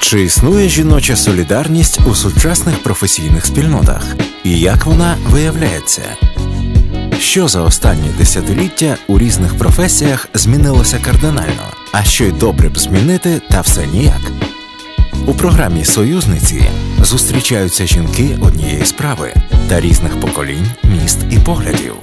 Чи існує жіноча солідарність у сучасних професійних спільнотах? І як вона виявляється? Що за останні десятиліття у різних професіях змінилося кардинально, а що й добре б змінити, та все ніяк. У програмі Союзниці зустрічаються жінки однієї справи та різних поколінь, міст і поглядів.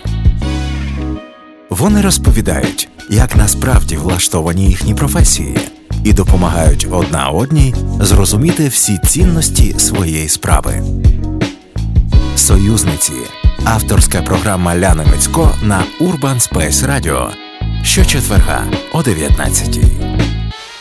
Вони розповідають, як насправді влаштовані їхні професії, і допомагають одна одній зрозуміти всі цінності своєї справи. Союзниці авторська програма Ляни Мицько на Urban Space Radio щочетверга о 19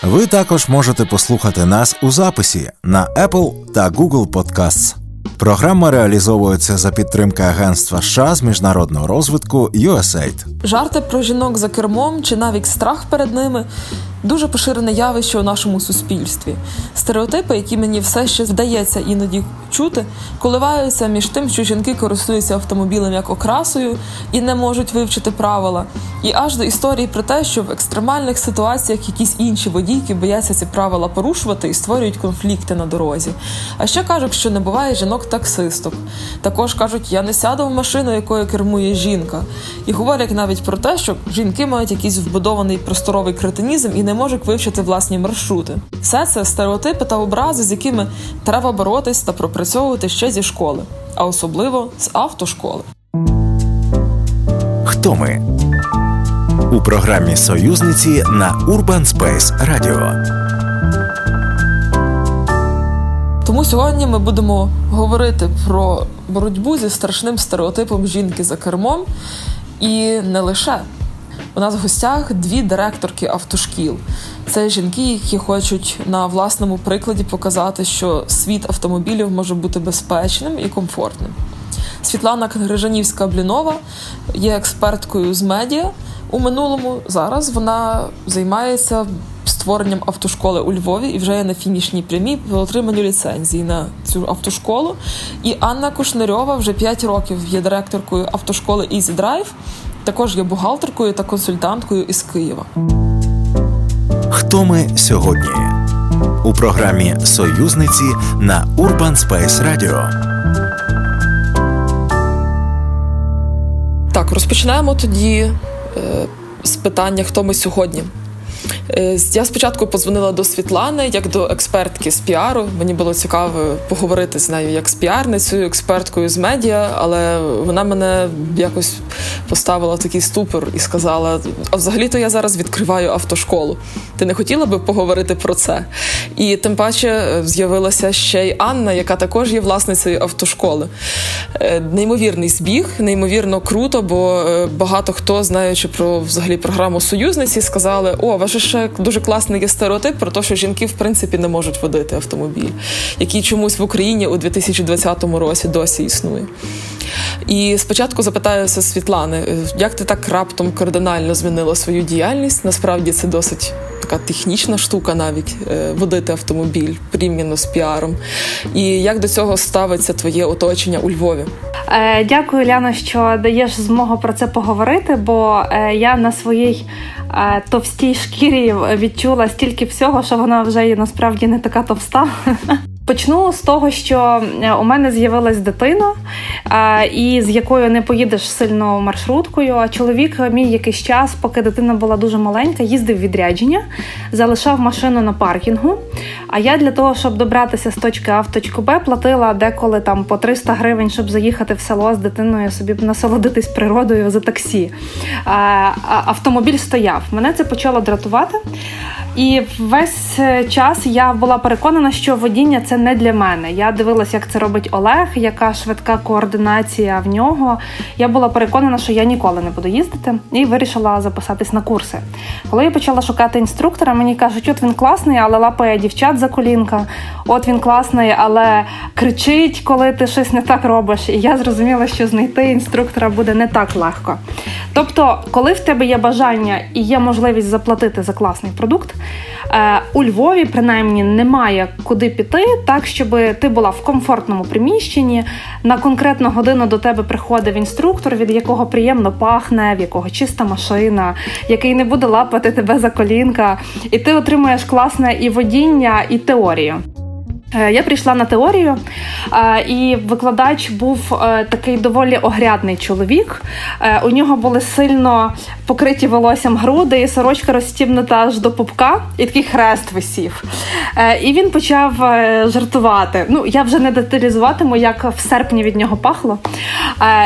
Ви також можете послухати нас у записі на Apple та Google Podcasts. Програма реалізовується за підтримки Агентства США з міжнародного розвитку USAID. Жарти про жінок за кермом чи навіть страх перед ними дуже поширене явище у нашому суспільстві. Стереотипи, які мені все ще вдається іноді чути, коливаються між тим, що жінки користуються автомобілем як окрасою і не можуть вивчити правила, і аж до історії про те, що в екстремальних ситуаціях якісь інші водійки бояться ці правила порушувати і створюють конфлікти на дорозі. А ще кажуть, що не буває жінок-таксисток. Також кажуть, я не сяду в машину, якою кермує жінка, і говорять навіть про те, що жінки мають якийсь вбудований просторовий кретинізм і не можуть вивчити власні маршрути. Все це стереотипи та образи, з якими треба боротись та пропрацьовувати ще зі школи, а особливо з автошколи. Хто ми у програмі Союзниці на Urban Space Radio. Тому сьогодні ми будемо говорити про боротьбу зі страшним стереотипом жінки за кермом і не лише. У нас в гостях дві директорки автошкіл. Це жінки, які хочуть на власному прикладі показати, що світ автомобілів може бути безпечним і комфортним. Світлана Грижанівська блінова є експерткою з медіа у минулому. Зараз вона займається створенням автошколи у Львові і вже є на фінішній прямій по отриманню ліцензії на цю автошколу. І Анна Кушнарьова вже 5 років є директоркою автошколи Easy Drive, також є бухгалтеркою та консультанткою із Києва. Хто ми сьогодні? У програмі Союзниці на Urban Space Radio. Так, розпочинаємо тоді е, з питання, хто ми сьогодні. Е, я спочатку подзвонила до Світлани як до експертки з піару. Мені було цікаво поговорити з нею як з піарницею, експерткою з медіа, але вона мене якось поставила в такий ступор і сказала: а взагалі-то я зараз відкриваю автошколу. Ти не хотіла би поговорити про це? І тим паче е, з'явилася ще й Анна, яка також є власницею автошколи. Е, неймовірний збіг, неймовірно круто, бо багато хто, знаючи про взагалі програму союзниці, сказали: О, ваше ще дуже класний є стереотип про те, що жінки в принципі не можуть водити автомобіль, який чомусь в Україні у 2020 році досі існує. І спочатку запитаюся Світлани, як ти так раптом кардинально змінила свою діяльність? Насправді це досить така технічна штука, навіть е, водити автомобіль порівняно з піаром. І як до цього ставиться твоє оточення у Львові? Е, дякую, Ляна, що даєш змогу про це поговорити, бо е, я на своїй товстій шкірі відчула стільки всього, що вона вже є насправді не така товста. Почну з того, що е, у мене з'явилась дитина, і з якою не поїдеш сильно маршруткою. А чоловік мій якийсь час, поки дитина була дуже маленька, їздив відрядження, залишав машину на паркінгу. А я для того, щоб добратися з точки А в точку Б, платила деколи там по 300 гривень, щоб заїхати в село з дитиною, собі насолодитись природою за таксі. Автомобіль стояв. Мене це почало дратувати. І весь е, час я була переконана, що водіння це не для мене. Я дивилася, як це робить Олег, яка швидка координація в нього. Я була переконана, що я ніколи не буду їздити, і вирішила записатись на курси. Коли я почала шукати інструктора, мені кажуть, от він класний, але лапає дівчат за колінка. От він класний, але кричить, коли ти щось не так робиш. І я зрозуміла, що знайти інструктора буде не так легко. Тобто, коли в тебе є бажання і є можливість заплатити за класний продукт, е, у Львові принаймні немає куди піти, так щоб ти була в комфортному приміщенні. На конкретну годину до тебе приходив інструктор, від якого приємно пахне, в якого чиста машина, який не буде лапати тебе за колінка, і ти отримуєш класне і водіння, і теорію. Е, я прийшла на теорію, е, і викладач був е, такий доволі огрядний чоловік. У нього були сильно покриті волоссям груди, і сорочка розстібнута аж до пупка, і такий хрест висів. І він почав жартувати. Ну, я вже не деталізуватиму, як в серпні від нього пахло.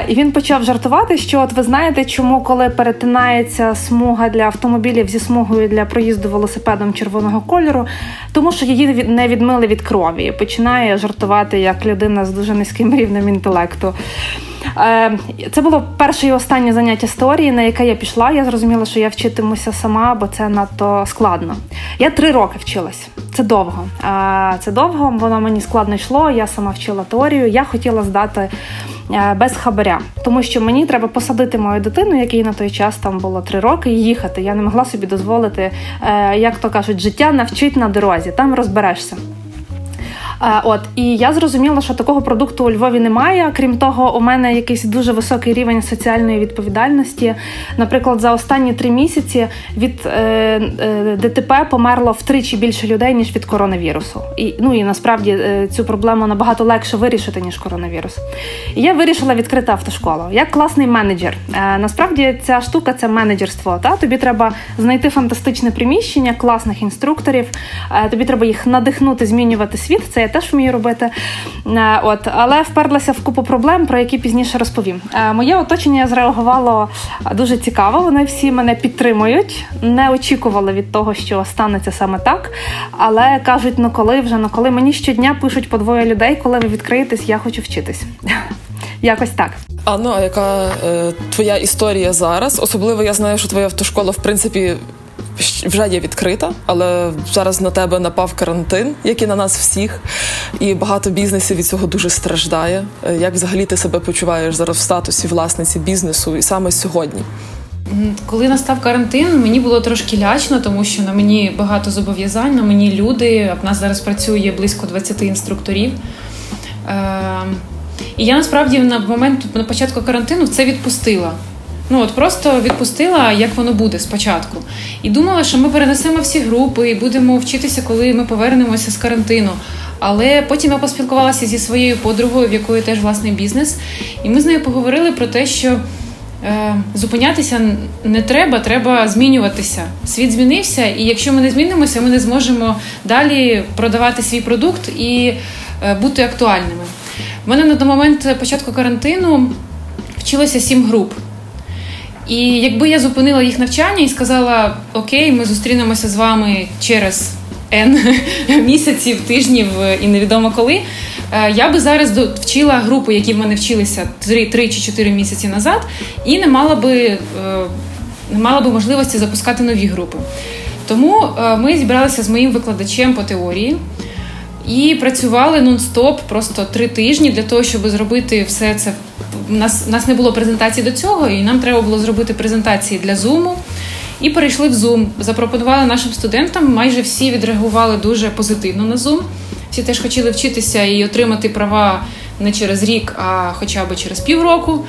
І він почав жартувати, що от ви знаєте, чому коли перетинається смуга для автомобілів зі смугою для проїзду велосипедом червоного кольору, тому що її не відмили від крові і починає жартувати як людина з дуже низьким рівнем інтелекту. Е, це було перше і останнє заняття з теорії, на яке я пішла. Я зрозуміла, що я вчитимуся сама, бо це надто складно. Я три роки вчилась. Це довго. Це довго, воно мені складно йшло. Я сама вчила теорію. Я хотіла здати е, без хабаря, тому що мені треба посадити мою дитину, якій на той час там було три роки, і їхати. Я не могла собі дозволити, е, як то кажуть, життя навчить на дорозі. Там розберешся. Е, от і я зрозуміла, що такого продукту у Львові немає. Крім того, у мене якийсь дуже високий рівень соціальної відповідальності. Наприклад, за останні три місяці від е, е, ДТП померло втричі більше людей ніж від коронавірусу. І ну і насправді е, цю проблему набагато легше вирішити ніж коронавірус. І я вирішила відкрити автошколу. як класний менеджер. Е, насправді ця штука це менеджерство. Та тобі треба знайти фантастичне приміщення, класних інструкторів. Тобі треба їх надихнути, змінювати світ. Це теж вмію робити. Е, от, Але вперлася в купу проблем, про які пізніше розповім. Е, моє оточення зреагувало дуже цікаво. Вони всі мене підтримують, не очікували від того, що станеться саме так. Але кажуть, ну коли вже, ну коли мені щодня пишуть по двоє людей, коли ви відкриєтесь, я хочу вчитись. Якось так. А ну а яка е, твоя історія зараз? Особливо я знаю, що твоя автошкола, в принципі, вже є відкрита, але зараз на тебе напав карантин, як і на нас всіх, і багато бізнесів від цього дуже страждає. Е, як взагалі ти себе почуваєш зараз в статусі власниці бізнесу і саме сьогодні? Коли настав карантин, мені було трошки лячно, тому що на мені багато зобов'язань, на мені люди. В нас зараз працює близько 20 інструкторів. Ем, і я насправді на момент на початку карантину це відпустила. Ну от просто відпустила, як воно буде спочатку. І думала, що ми перенесемо всі групи і будемо вчитися, коли ми повернемося з карантину. Але потім я поспілкувалася зі своєю подругою, в якої теж власний бізнес, і ми з нею поговорили про те, що е, зупинятися не треба, треба змінюватися. Світ змінився, і якщо ми не змінимося, ми не зможемо далі продавати свій продукт і е, бути актуальними. У мене на момент початку карантину вчилося сім груп. І якби я зупинила їх навчання і сказала: Окей, ми зустрінемося з вами через N місяців, тижнів і невідомо коли. Е, я би зараз вчила групу, які в мене вчилися 3, 3 чи 4 місяці назад, і не мала би е, не мала би можливості запускати нові групи. Тому е, ми зібралися з моїм викладачем по теорії і працювали нон-стоп просто три тижні для того, щоб зробити все це у нас нас не було презентації до цього, і нам треба було зробити презентації для Zoom. І перейшли в Zoom. Запропонували нашим студентам. Майже всі відреагували дуже позитивно на Zoom. Всі теж хотіли вчитися і отримати права не через рік, а хоча б через півроку.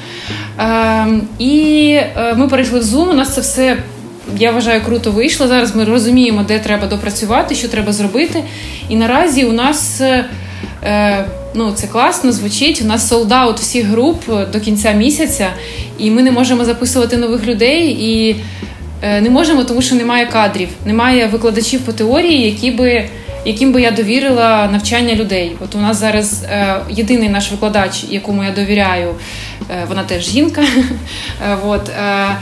Е, і е, ми перейшли в Zoom. У нас це все. Я вважаю, круто вийшло. Зараз ми розуміємо, де треба допрацювати, що треба зробити. І наразі у нас е, Ну, це класно звучить. У нас солдаут всіх груп до кінця місяця, і ми не можемо записувати нових людей і е, не можемо, тому що немає кадрів, немає викладачів по теорії, які би. Яким би я довірила навчання людей. От у нас зараз е, єдиний наш викладач, якому я довіряю, е, вона теж жінка. Е, от, е, е,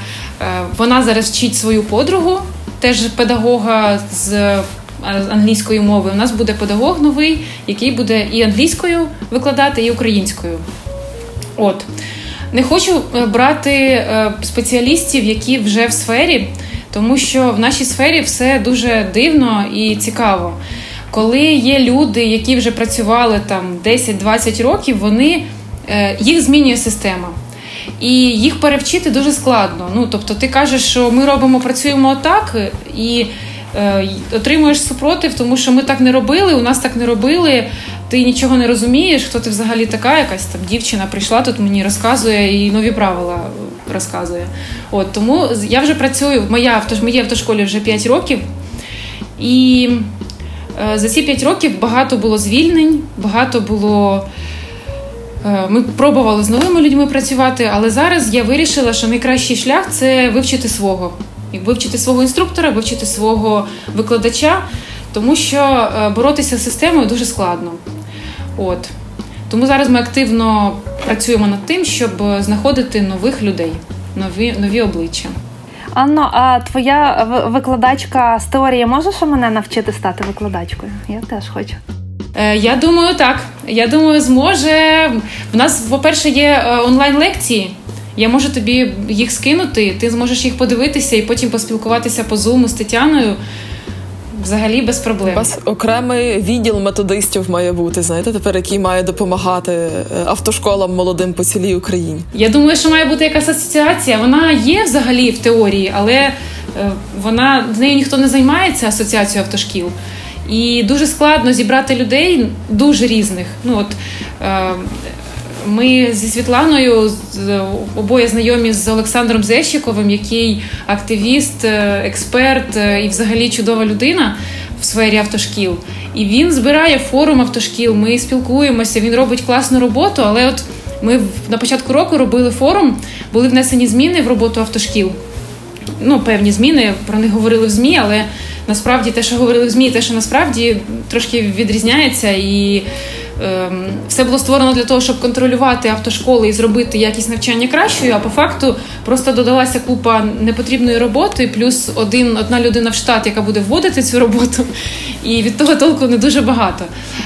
Вона зараз вчить свою подругу, теж педагога з англійської мови. У нас буде педагог новий, який буде і англійською викладати, і українською. От. Не хочу е, брати е, спеціалістів, які вже в сфері, тому що в нашій сфері все дуже дивно і цікаво. Коли є люди, які вже працювали там 10-20 років, вони, е, їх змінює система. і їх перевчити дуже складно. Ну тобто, ти кажеш, що ми робимо, працюємо отак, і е, отримуєш супротив, тому що ми так не робили, у нас так не робили. Ти нічого не розумієш, хто ти взагалі така, якась там дівчина прийшла тут, мені розказує і нові правила розказує. От тому я вже працюю моя моїй автошколі вже 5 років, і е, за ці 5 років багато було звільнень, багато було. Е, ми пробували з новими людьми працювати, але зараз я вирішила, що найкращий шлях це вивчити свого. Вивчити свого інструктора, вивчити свого викладача, тому що е, боротися з системою дуже складно. От. Тому зараз ми активно працюємо над тим, щоб знаходити нових людей, нові, нові обличчя. Анно, а твоя викладачка з теорії може мене навчити стати викладачкою? Я теж хочу. Е, я думаю, так. Я думаю, зможе. В нас, по-перше, є е, онлайн-лекції. Я можу тобі їх скинути, ти зможеш їх подивитися і потім поспілкуватися по зуму з Тетяною. Взагалі без проблем. У вас окремий відділ методистів має бути, знаєте, тепер який має допомагати е, автошколам молодим по цілій Україні. Я думаю, що має бути якась асоціація. Вона є взагалі в теорії, але вона з нею ніхто не займається асоціацією автошкіл. І дуже складно зібрати людей дуже різних. Ну от е, ми зі Світланою обоє знайомі з Олександром Зещиковим, який активіст, е, експерт е, і, взагалі, чудова людина в сфері автошкіл. І він збирає форум автошкіл. Ми спілкуємося. Він робить класну роботу. Але от ми на початку року робили форум, були внесені зміни в роботу автошкіл. Ну, певні зміни про них говорили в змі, але насправді те, що говорили в ЗМІ, те, що насправді трошки відрізняється, і все було створено для того, щоб контролювати автошколи і зробити якість навчання кращою. А по факту просто додалася купа непотрібної роботи, плюс один одна людина в штат, яка буде вводити цю роботу, і від того толку не дуже багато.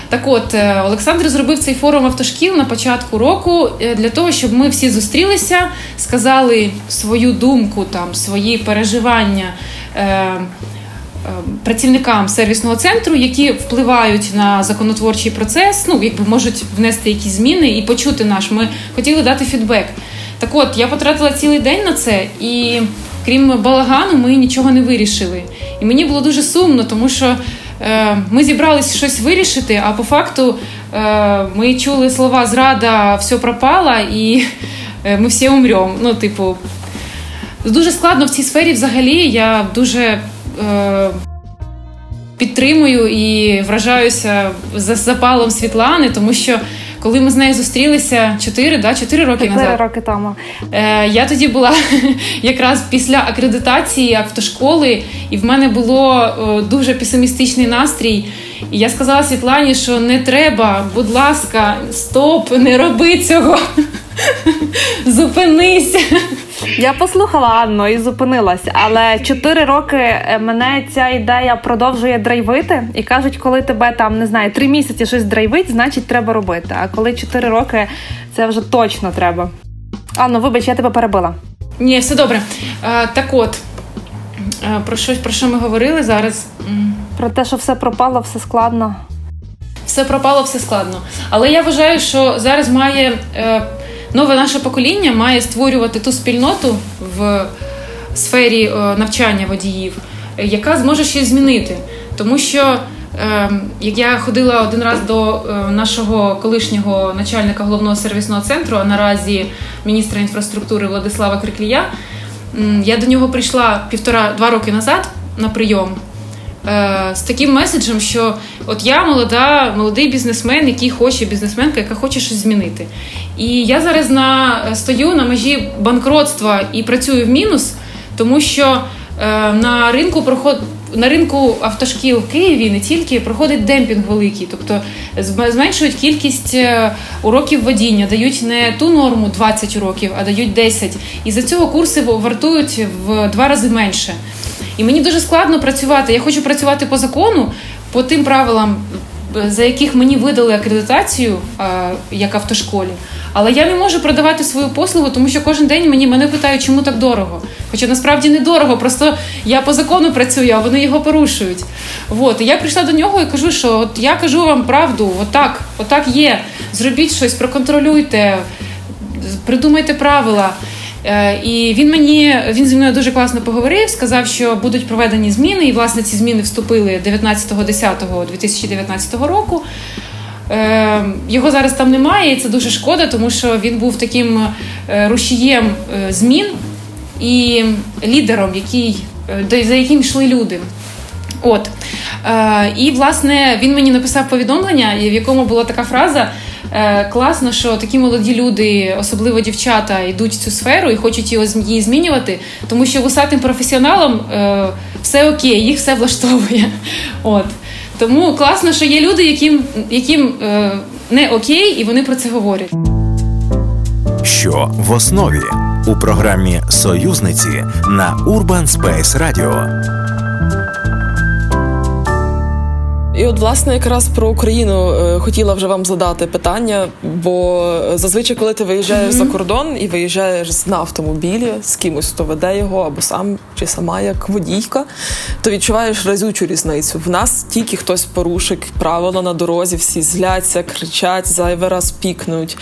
Так, от е, Олександр зробив цей форум автошкіл на початку року е, для того, щоб ми всі зустрілися, сказали свою думку, там свої переживання. Ем, працівникам сервісного центру, які впливають на законотворчий процес, ну якби можуть внести якісь зміни і почути наш. Ми хотіли дати фідбек. Так, от я потратила цілий день на це, і крім балагану, ми нічого не вирішили. І мені було дуже сумно, тому що е, ми зібралися щось вирішити, а по факту е, ми чули слова зрада, все пропало, і е, ми всі умремо. Ну, типу, дуже складно в цій сфері взагалі. Я дуже підтримую і вражаюся за запалом Світлани, тому що коли ми з нею зустрілися 4 да, 4 роки 4 назад. роки тому. Е, Я тоді була якраз після акредитації автошколи, і в мене було е, дуже песимістичний настрій. І я сказала Світлані, що не треба, будь ласка, стоп, не роби цього. Зупинись. Я послухала Анну і зупинилась, але чотири роки е, мене ця ідея продовжує драйвити і кажуть, коли тебе там не знаю, три місяці щось драйвить, значить треба робити. А коли чотири роки, це вже точно треба. Анно, вибач, я тебе перебила. Ні, все добре. А, Так от про що про що ми говорили зараз? Про те, що все пропало, все складно. Все пропало, все складно. Але я вважаю, що зараз має е, нове наше покоління має створювати ту спільноту в сфері е, навчання водіїв, яка зможе щось змінити. Тому що ем, як я ходила один раз до е, нашого колишнього начальника головного сервісного центру, а наразі міністра інфраструктури Владислава Криклія, я до нього прийшла півтора-два роки назад на прийом. Е, з таким меседжем, що от я молода, молодий бізнесмен, який хоче бізнесменка, яка хоче щось змінити. І я зараз на стою на межі банкротства і працюю в мінус, тому що е, на ринку проход. На ринку автошкіл в Києві не тільки проходить демпінг великий, тобто зменшують кількість е, уроків водіння, дають не ту норму 20 уроків, а дають 10. І за цього курси вартують в два рази менше. І мені дуже складно працювати. Я хочу працювати по закону, по тим правилам, за яких мені видали акредитацію як автошколі. Але я не можу продавати свою послугу, тому що кожен день мені мене питають, чому так дорого. Хоча насправді не дорого, просто я по закону працюю, а вони його порушують. От. Я прийшла до нього і кажу, що от я кажу вам правду, отак, отак є. Зробіть щось, проконтролюйте придумайте правила. Е, і він мені він зі мною дуже класно поговорив, сказав, що будуть проведені зміни, і власне ці зміни вступили 19.10.2019 року. Е, його зараз там немає, і це дуже шкода, тому що він був таким е, рушієм змін і лідером, який, за яким йшли люди. От. І, власне, він мені написав повідомлення, в якому була така фраза. Е, класно, що такі молоді люди, особливо дівчата, йдуть в цю сферу і хочуть її змінювати, тому що вусатим професіоналам е, все окей, їх все влаштовує. От. Тому класно, що є люди, яким яким е, не окей, і вони про це говорять. Що в основі у програмі Союзниці на Urban Space Radio. І от, власне, якраз про Україну е, хотіла вже вам задати питання, бо зазвичай, коли ти виїжджаєш mm-hmm. за кордон і виїжджаєш на автомобілі з кимось, хто веде його, або сам чи сама як водійка, то відчуваєш разючу різницю. В нас тільки хтось порушить правила на дорозі, всі зляться, кричать, зайвий раз пікнуть,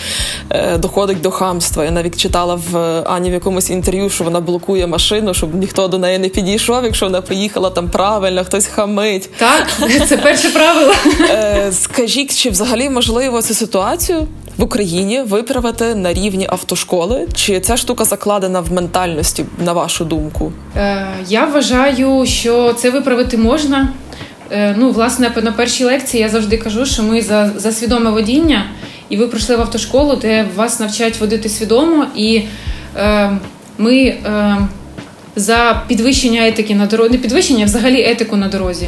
е, доходить до хамства. Я навіть читала в Ані в якомусь інтерв'ю, що вона блокує машину, щоб ніхто до неї не підійшов, якщо вона поїхала там правильно, хтось хамить. Так, це перше перше правило. Е, скажіть, чи взагалі можливо цю ситуацію в Україні виправити на рівні автошколи? Чи ця штука закладена в ментальності, на вашу думку? Е, я вважаю, що це виправити можна. Е, ну, власне, на першій лекції я завжди кажу, що ми за, за свідоме водіння, і ви прийшли в автошколу, де вас навчають водити свідомо, і е, ми. Е, за підвищення етики на дорозі, не підвищення, а взагалі етику на дорозі.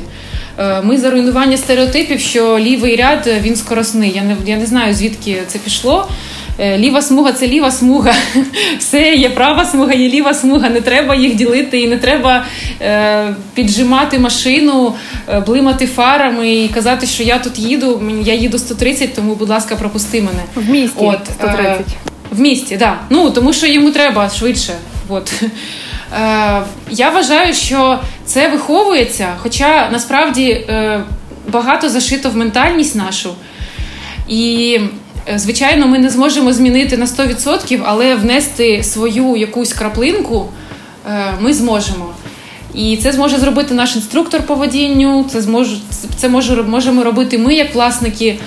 Е, ми за руйнування стереотипів, що лівий ряд е, він скоросний. Я не я не знаю звідки це пішло. Е, ліва смуга це ліва смуга. Все є права смуга, є ліва смуга. Не треба їх ділити, і не треба е, піджимати машину, блимати фарами і казати, що я тут їду. Я їду 130, тому, будь ласка, пропусти мене. В місті От, 130. Е, в місті, так. Да. Ну тому що йому треба швидше. От. Е, я вважаю, що це виховується, хоча насправді е, багато зашито в ментальність нашу. І, е, звичайно, ми не зможемо змінити на 100%, але внести свою якусь краплинку ми зможемо. І це зможе зробити наш інструктор по водінню, це зможе, це може, можемо робити ми як власники,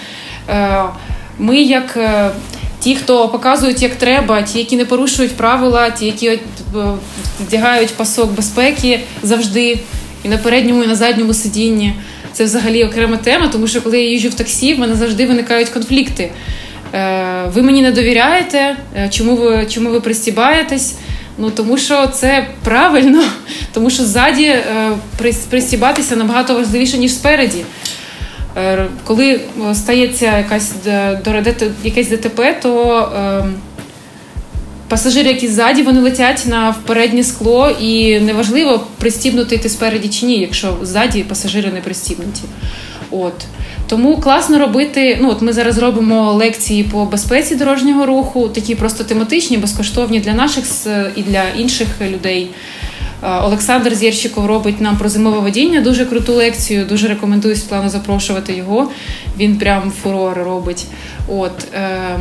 ми як ті, хто показують як треба, ті, які не порушують правила, ті, які вдягають пасок безпеки завжди і на передньому, і на задньому сидінні. Це взагалі окрема тема, тому що коли я їжджу в таксі, в мене завжди виникають конфлікти. Е, ви мені не довіряєте, е, чому ви чому ви пристібаєтесь? Ну тому що це правильно, тому що ззаді е, пристібатися набагато важливіше, ніж спереді. Коли стається якась якесь ДТП, то ем, Пасажири, які ззаді, вони летять на переднє скло, і неважливо, пристібнути ти спереді чи ні, якщо ззаді пасажири не пристібнуті. От. Тому класно робити. Ну, от Ми зараз робимо лекції по безпеці дорожнього руху, такі просто тематичні, безкоштовні для наших і для інших людей. Олександр Зєрщиков робить нам про зимове водіння дуже круту лекцію. Дуже рекомендую Світлану запрошувати його. Він прям фурор робить. От. Е-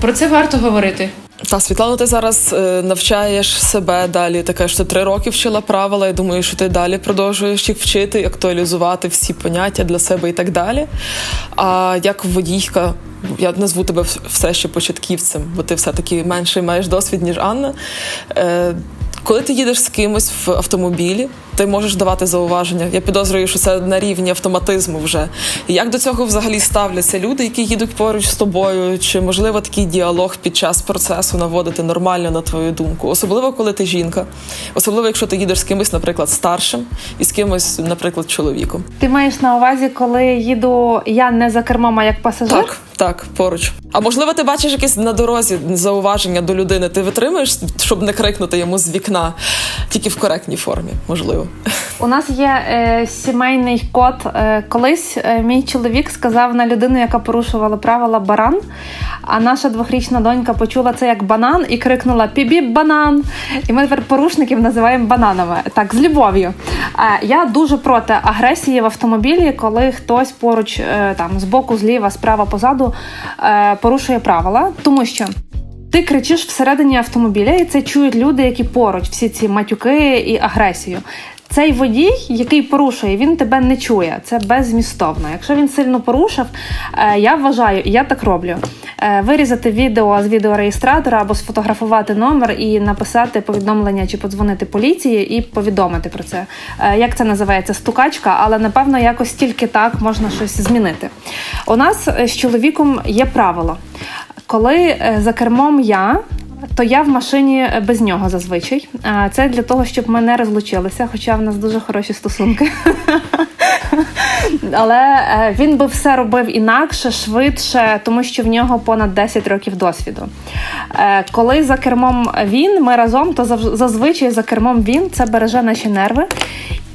про це варто говорити. Та Світлана, ти зараз е, навчаєш себе далі. Таке що ти три роки вчила правила. Я думаю, що ти далі продовжуєш їх вчити, актуалізувати всі поняття для себе і так далі. А як водійка, я назву тебе все ще початківцем, бо ти все-таки менше маєш досвід, ніж Анна. Коли ти їдеш з кимось в автомобілі, ти можеш давати зауваження. Я підозрюю, що це на рівні автоматизму вже. Як до цього взагалі ставляться люди, які їдуть поруч з тобою? Чи можливо такий діалог під час процесу наводити нормально на твою думку? Особливо, коли ти жінка, особливо, якщо ти їдеш з кимось, наприклад, старшим і з кимось, наприклад, чоловіком. Ти маєш на увазі, коли їду я не за кермом, а як пасажир? Так, так, поруч. А можливо, ти бачиш якесь на дорозі зауваження до людини? Ти витримуєш, щоб не крикнути йому з вікна, тільки в коректній формі, можливо. У нас є е, сімейний код. Е, колись е, мій чоловік сказав на людину, яка порушувала правила баран. А наша двохрічна донька почула це як банан і крикнула Пібіп банан. І ми тепер порушників називаємо бананами. Так, з любов'ю. Е, я дуже проти агресії в автомобілі, коли хтось поруч там з боку, зліва, справа позаду е, порушує правила, тому що ти кричиш всередині автомобіля, і це чують люди, які поруч, всі ці матюки і агресію. Цей водій, який порушує, він тебе не чує. Це беззмістовно. Якщо він сильно порушив, е, я вважаю, я так роблю. Е, вирізати відео з відеореєстратора або сфотографувати номер і написати повідомлення чи подзвонити поліції і повідомити про це. Е, як це називається? Стукачка, але напевно якось тільки так можна щось змінити. У нас з чоловіком є правило. Коли за кермом я, то я в машині без нього зазвичай. Це для того, щоб ми не розлучилися, хоча в нас дуже хороші стосунки. Але е, він би все робив інакше, швидше, тому що в нього понад 10 років досвіду. Е, коли за кермом він, ми разом, то зазвичай за кермом він це береже наші нерви.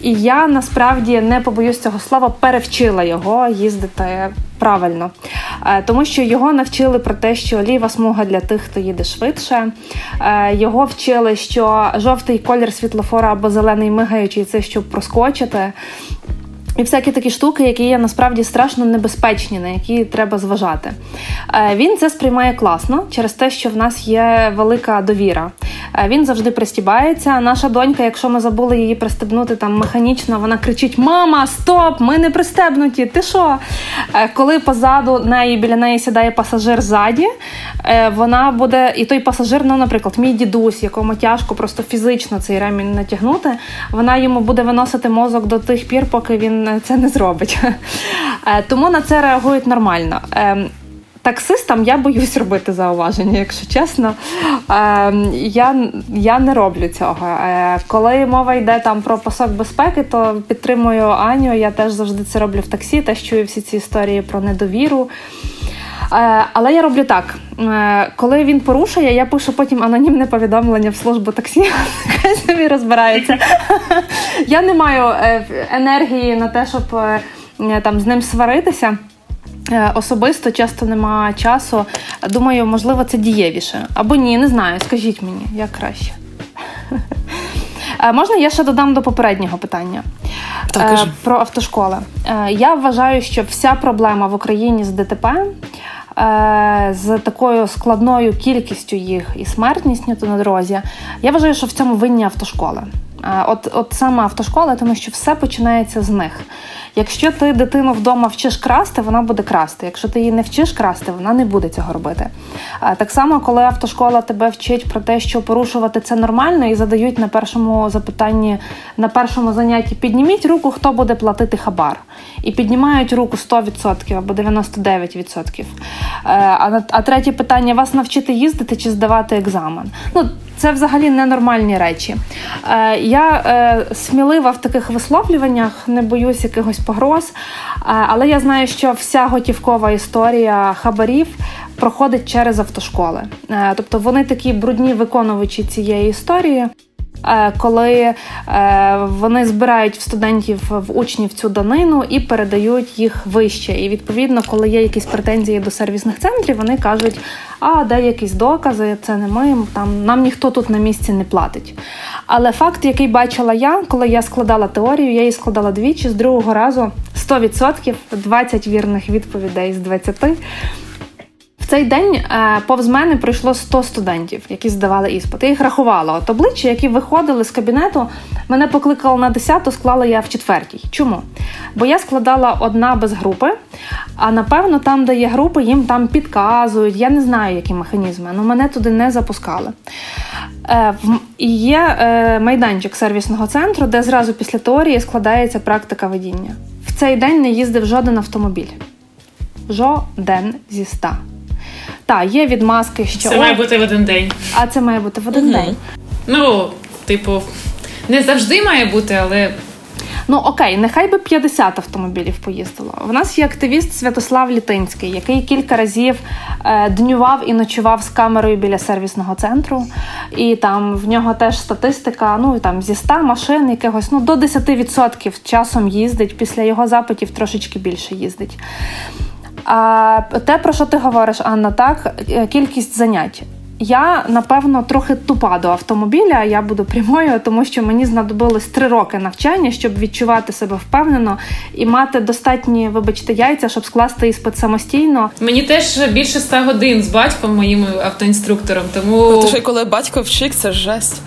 І я насправді не побоюсь цього слова, перевчила його їздити правильно, е, тому що його навчили про те, що ліва смуга для тих, хто їде швидше. Його вчили, що жовтий колір світлофора або зелений мигаючий це щоб проскочити. І всякі такі штуки, які є насправді страшно небезпечні, на які треба зважати. Е, він це сприймає класно через те, що в нас є велика довіра. Е, він завжди пристібається. Наша донька, якщо ми забули її пристебнути там механічно, вона кричить: Мама, стоп! Ми не пристебнуті! Ти що? Е, коли позаду неї біля неї сідає пасажир ззаді, вона буде, і той пасажир, ну, наприклад, мій дідусь, якому тяжко просто фізично цей ремінь натягнути, вона йому буде виносити мозок до тих пір, поки він це не зробить. Е, тому на це реагують нормально. Е, таксистам я боюсь робити зауваження, якщо чесно. Е, я я не роблю цього. Коли мова йде там про пасок безпеки, то підтримую Аню. Я теж завжди це роблю в таксі, теж чую всі ці історії про недовіру. Е, але я роблю так: е, коли він порушує, я пишу потім анонімне повідомлення в службу таксі, хай собі розбирається. Я не маю е, енергії на те, щоб там з ним сваритися. Особисто часто немає часу. Думаю, можливо, це дієвіше. Або ні, не знаю. Скажіть мені, як краще. Можна я ще додам до попереднього питання так, про автошколи. Я вважаю, що вся проблема в Україні з ДТП Е, з такою складною кількістю їх і смертністю на дорозі. Я вважаю, що в цьому винні автошколи. Е, от, от саме автошкола, тому що все починається з них. Якщо ти дитину вдома вчиш красти, вона буде красти. Якщо ти її не вчиш красти, вона не буде цього робити. Так само, коли автошкола тебе вчить про те, що порушувати це нормально, і задають на першому запитанні, на першому занятті підніміть руку, хто буде платити хабар. І піднімають руку 100% або 99%. Е, а а третє питання: вас навчити їздити чи здавати екзамен? Ну, це взагалі ненормальні речі. Е, Я е, смілива в таких висловлюваннях, не боюсь якихось погроз, е, але я знаю, що вся готівкова історія хабарів проходить через автошколи. Е, тобто вони такі брудні виконувачі цієї історії. Е, коли е, вони збирають в студентів в учнів цю данину і передають їх вище. І відповідно, коли є якісь претензії до сервісних центрів, вони кажуть, а де якісь докази, це не ми, там нам ніхто тут на місці не платить. Але факт, який бачила я, коли я складала теорію, я її складала двічі з другого разу 100%, 20 вірних відповідей з 20 цей день е, повз мене прийшло 100 студентів, які здавали іспит. Я їх рахувала. От обличчя, які виходили з кабінету, мене покликали на 10, склала я в четвертій. Чому? Бо я складала одна без групи, а напевно, там, де є групи, їм там підказують. Я не знаю, які механізми, але мене туди не запускали. Е, і є е, майданчик сервісного центру, де зразу після теорії складається практика водіння. В цей день не їздив жоден автомобіль. Жоден зі ста. Так, є відмазки, що це має бути в один день. А це має бути в один угу. день. Ну, типу, не завжди має бути, але. Ну окей, нехай би 50 автомобілів поїздило. У нас є активіст Святослав Літинський, який кілька разів е, днював і ночував з камерою біля сервісного центру. І там в нього теж статистика. Ну там зі 100 машин якихось ну до 10% часом їздить. Після його запитів трошечки більше їздить. А те, про що ти говориш, Анна, так, е, кількість занять. Я напевно трохи тупа до автомобіля. Я буду прямою, тому що мені знадобилось три роки навчання, щоб відчувати себе впевнено і мати достатні, вибачте, яйця, щоб скласти іспит самостійно. Мені теж більше ста годин з батьком, моїм автоінструктором. Тому Тому що коли батько вчик, це жесть.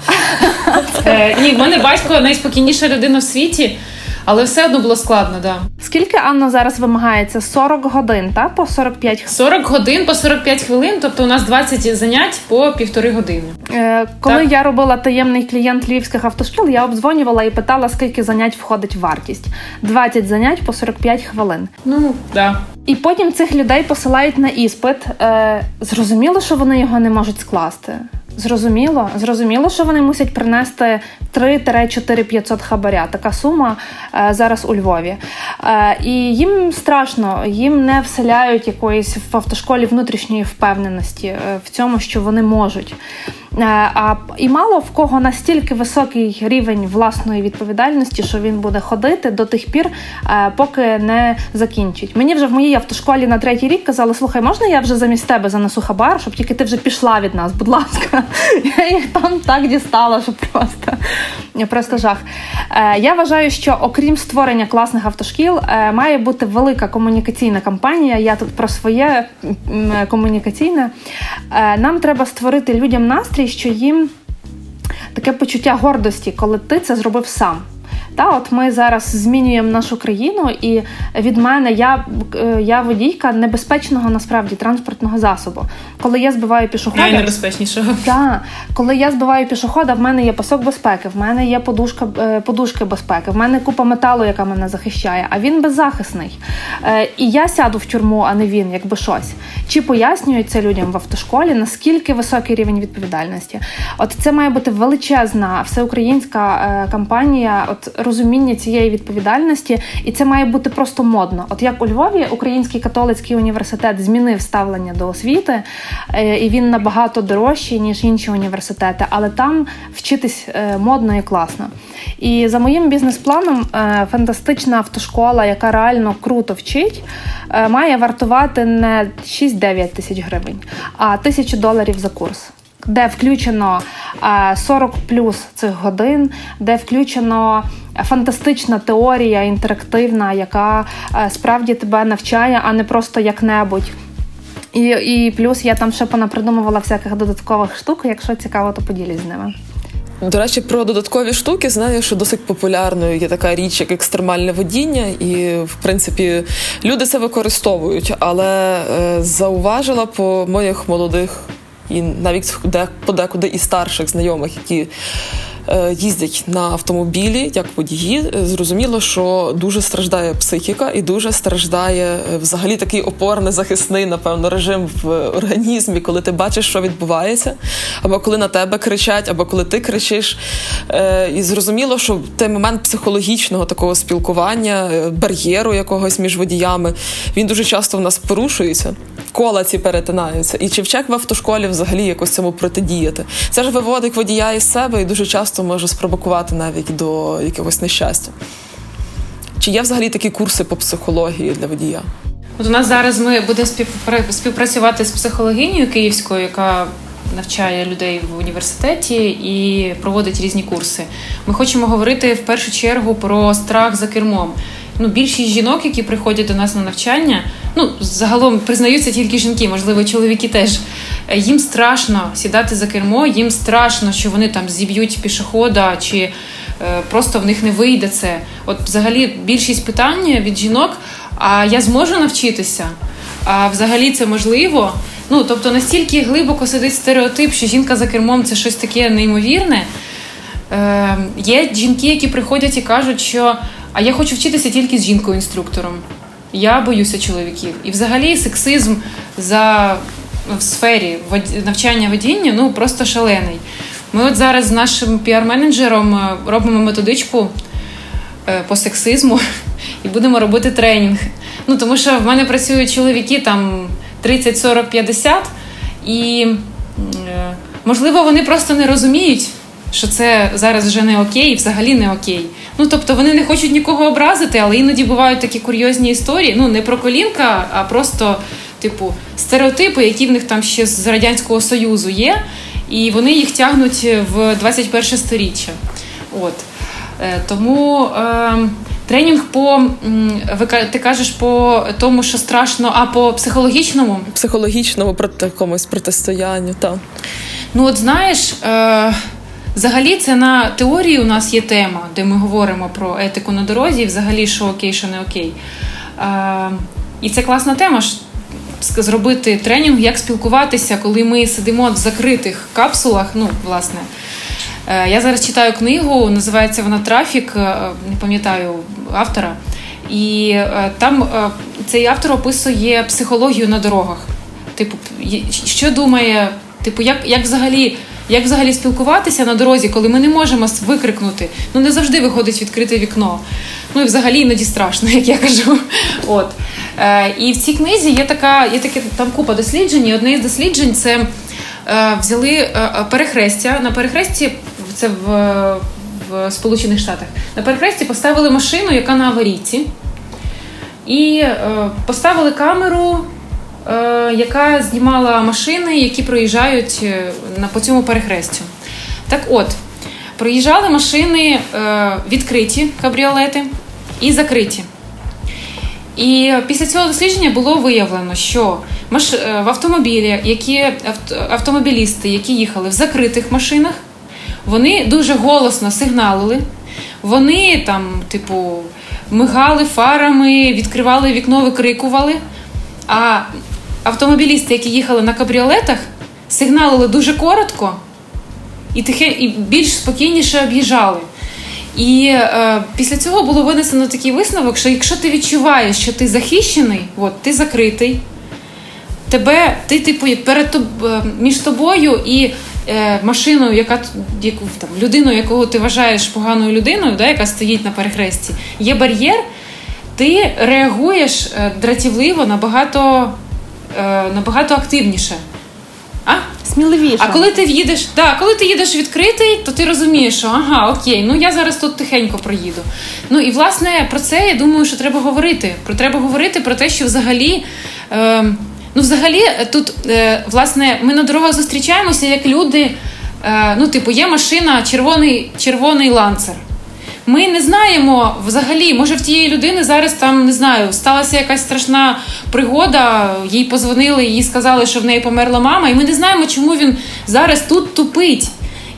е, ні, в мене батько найспокійніша людина в світі. Але все одно було складно, да. Скільки Анна зараз вимагається? 40 годин, та по 45 хвилин? 40 годин по 45 хвилин, тобто у нас 20 занять по півтори години. Е, коли Так. я робила таємний клієнт львівських автошкіл, я обдзвонювала і питала, скільки занять входить в вартість. 20 занять по 45 хвилин. Ну, да. І потім цих людей посилають на іспит. Е, зрозуміло, що вони його не можуть скласти. Зрозуміло, зрозуміло, що вони мусять принести 3-4 500 хабаря. Така сума е, зараз у Львові. Е, і їм страшно, їм не вселяють якоїсь в автошколі внутрішньої впевненості е, в цьому, що вони можуть. Е, а і мало в кого настільки високий рівень власної відповідальності, що він буде ходити до тих пір, е, поки не закінчить. Мені вже в моїй автошколі на третій рік казали: слухай, можна я вже замість тебе занесу хабар, щоб тільки ти вже пішла від нас, будь ласка. Я їх там так дістала, що просто, просто жах. Е, Я вважаю, що окрім створення класних автошкіл, е, має бути велика комунікаційна кампанія. Я тут про своє комунікаційне. Е, Нам треба створити людям настрій, що їм таке почуття гордості, коли ти це зробив сам. Та, от ми зараз змінюємо нашу країну, і від мене я, е, я водійка небезпечного насправді транспортного засобу. Коли я збиваю пішохода, Найнебезпечнішого. так, коли я збиваю пішохода, в мене є пасок безпеки, в мене є подушка, е, подушки безпеки, в мене купа металу, яка мене захищає, а він беззахисний. Е, І я сяду в тюрму, а не він, якби щось. Чи пояснюють це людям в автошколі, наскільки високий рівень відповідальності? От це має бути величезна всеукраїнська кампанія, от розуміння цієї відповідальності, і це має бути просто модно. От як у Львові Український католицький університет змінив ставлення до освіти, е, і він набагато дорожчий, ніж інші університети, але там вчитись е, модно і класно. І за моїм бізнес-планом, е, фантастична автошкола, яка реально круто вчить, має вартувати не 6-9 тисяч гривень, а тисячу доларів за курс. Де включено е, 40 плюс цих годин, де включено фантастична теорія інтерактивна, яка е, справді тебе навчає, а не просто як-небудь. І, і плюс я там ще понапридумувала всяких додаткових штук. Якщо цікаво, то поділюсь з ними. До речі, про додаткові штуки знаю, що досить популярною є така річ, як екстремальне водіння, і в принципі люди це використовують. Але е, зауважила по моїх молодих і навіть де подекуди і старших знайомих, які їздять на автомобілі як водії, е, зрозуміло, що дуже страждає психіка і дуже страждає е, взагалі такий опорний захисний, напевно, режим в організмі, коли ти бачиш, що відбувається, або коли на тебе кричать, або коли ти кричиш. Е, І зрозуміло, що той момент психологічного такого спілкування, е, бар'єру якогось між водіями, він дуже часто в нас порушується. Кола ці перетинаються. І чи вчек в автошколі взагалі якось цьому протидіяти? Це ж виводить водія із себе і дуже часто може спровокувати навіть до якогось нещастя. Чи є взагалі такі курси по психології для водія? От у нас зараз ми будемо співпрацювати з психологинею київською, яка навчає людей в університеті і проводить різні курси. Ми хочемо говорити в першу чергу про страх за кермом. Ну, більшість жінок, які приходять до нас на навчання, ну загалом признаються тільки жінки, можливо, чоловіки теж. Їм страшно сідати за кермо, їм страшно, що вони там зіб'ють пішохода чи е, просто в них не вийде це. От взагалі більшість питань від жінок: а я зможу навчитися? А взагалі це можливо? Ну тобто настільки глибоко сидить стереотип, що жінка за кермом це щось таке неймовірне. Е, є жінки, які приходять і кажуть, що а я хочу вчитися тільки з жінкою-інструктором. Я боюся чоловіків. І взагалі сексизм за в сфері навчання водіння ну просто шалений. Ми от зараз з нашим піар-менеджером е, робимо методичку е, по сексизму і будемо робити тренінг. Ну тому що в мене працюють чоловіки там 30, 40, 50, і е, можливо вони просто не розуміють, що це зараз вже не окей, і взагалі не окей. Ну тобто вони не хочуть нікого образити, але іноді бувають такі курйозні історії. Ну не про колінка, а просто типу, стереотипи, які в них там ще з Радянського Союзу є, і вони їх тягнуть в 21 сторіччя. От. Е, тому е, тренінг по ти кажеш по тому, що страшно, а по психологічному? Психологічному проти комусь протистоянню, так. Ну, от знаєш, е, взагалі це на теорії у нас є тема, де ми говоримо про етику на дорозі, і взагалі, що окей, що не окей. Е, і це класна тема. Зробити тренінг, як спілкуватися, коли ми сидимо в закритих капсулах. Ну, власне, Е, я зараз читаю книгу, називається вона Трафік, е, не пам'ятаю автора. І е, там цей автор описує психологію на дорогах. Типу, що думає, типу, як як взагалі як взагалі спілкуватися на дорозі, коли ми не можемо викрикнути? Ну не завжди виходить відкрите вікно. Ну і взагалі іноді страшно, як я кажу. От. Е, І в цій книзі є така, є таке там купа досліджень. Одне із досліджень це е, взяли перехрестя. На перехресті це в, в Сполучених Штатах. На перехресті поставили машину, яка на аварійці, і е, поставили камеру, е, яка знімала машини, які проїжджають е, по цьому перехрестю. Так от, проїжджали машини е, відкриті кабріолети і закриті. І після цього дослідження було виявлено, що. Е, в автомобілі, які автомобілісти, які їхали в закритих машинах, вони дуже голосно сигналили. Вони там, типу, мигали фарами, відкривали вікно, викрикували. А автомобілісти, які їхали на кабріолетах, сигналили дуже коротко і тихе, і більш спокійніше об'їжджали. І е, після цього було винесено такий висновок, що якщо ти відчуваєш, що ти захищений, от, ти закритий, тебе, ти, типу, перед е, між тобою і Е, машиною, яка яку там людиною, якого ти вважаєш поганою людиною, да, яка стоїть на перехресті, є бар'єр, ти реагуєш е, дратівливо набагато, набагато активніше. А? Сміливіше. А коли ти в'їдеш, да, коли ти їдеш відкритий, то ти розумієш, що ага, окей, ну я зараз тут тихенько проїду. Ну і власне про це я думаю, що треба говорити. Про треба говорити про те, що взагалі. Е, Ну, взагалі, е, тут е, власне ми на дорогах зустрічаємося як люди. Е, ну, типу, є машина, червоний червоний ланцер. Ми не знаємо взагалі, може в тієї людини зараз там не знаю, сталася якась страшна пригода, їй позвонили, їй сказали, що в неї померла мама, і ми не знаємо, чому він зараз тут тупить.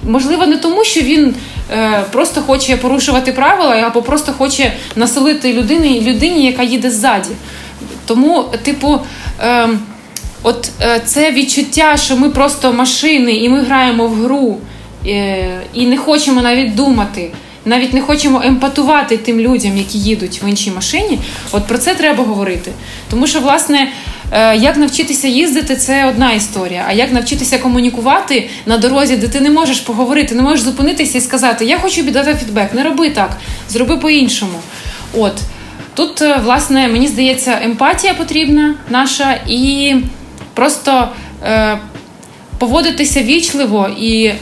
Можливо, не тому, що він е, просто хоче порушувати правила, або просто хоче населити людині, людині, яка їде ззаді. Тому, типу, е, от е, це відчуття, що ми просто машини і ми граємо в гру е, і не хочемо навіть думати, навіть не хочемо емпатувати тим людям, які їдуть в іншій машині. От про це треба говорити. Тому що, власне. Е, як навчитися їздити, це одна історія. А як навчитися комунікувати на дорозі, де ти не можеш поговорити, не можеш зупинитися і сказати Я хочу віддати фідбек, не роби так, зроби по-іншому. От Тут, е, власне, мені здається, емпатія потрібна наша і просто е, поводитися вічливо і,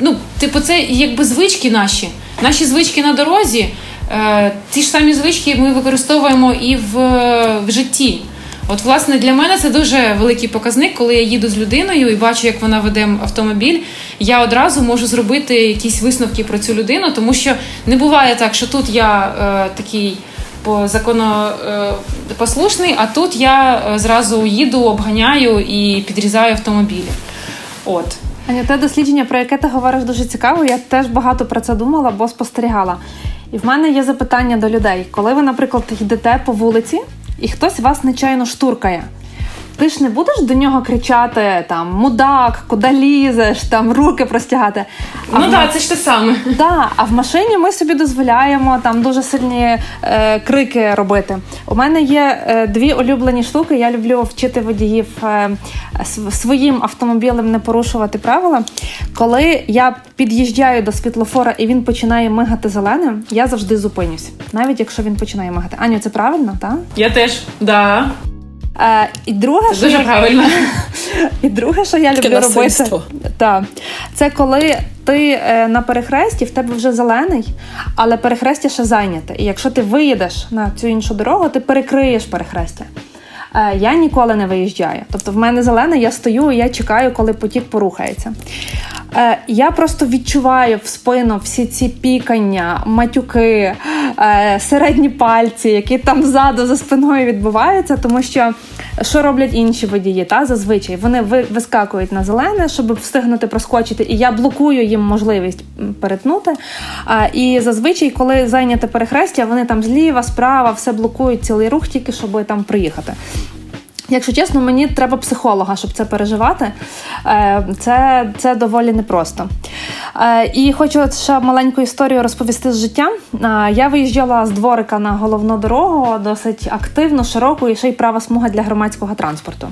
ну, типу, це якби звички наші. Наші звички на дорозі, е, ті ж самі звички ми використовуємо і в, в житті. От, власне, для мене це дуже великий показник, коли я їду з людиною і бачу, як вона веде автомобіль. Я одразу можу зробити якісь висновки про цю людину, тому що не буває так, що тут я е, такий по законопослушний, а тут я е, зразу їду, обганяю і підрізаю автомобілі. От. Аня, те дослідження, про яке ти говориш, дуже цікаво. Я теж багато про це думала, бо спостерігала. І в мене є запитання до людей, коли ви, наприклад, йдете по вулиці, і хтось вас нечайно штуркає ти ж не будеш до нього кричати там мудак, куди лізеш, там руки простягати. А ну так, в... це ж те саме. Да, А в машині ми собі дозволяємо там дуже сильні е, крики робити. У мене є е, дві улюблені штуки. Я люблю вчити водіїв е, своїм автомобілем не порушувати правила. Коли я під'їжджаю до світлофора і він починає мигати зеленим, я завжди зупинюсь, навіть якщо він починає мигати. Аню, це правильно, так? Я теж, да. Е, і друге, це дуже правильно. І друге, що я люблю робити, та, це коли ти е, на перехресті, в тебе вже зелений, але перехрестя ще зайняте. І якщо ти виїдеш на цю іншу дорогу, ти перекриєш перехрестя. е, я ніколи не виїжджаю. Тобто, в мене зелене, я стою і я чекаю, коли потік порухається. Е, я просто відчуваю в спину всі ці пікання, матюки, е, середні пальці, які там ззаду за спиною відбуваються, тому що що роблять інші водії? Та зазвичай вони вискакують на зелене, щоб встигнути проскочити, і я блокую їм можливість перетнути. І зазвичай, коли зайняте перехрестя, вони там зліва, справа, все блокують цілий рух, тільки щоб там приїхати. Якщо чесно, мені треба психолога, щоб це переживати. Е, це це доволі непросто. Е, і хочу ще маленьку історію розповісти з життя. Е, я виїжджала з дворика на головну дорогу досить активно, широко і ще й права смуга для громадського транспорту.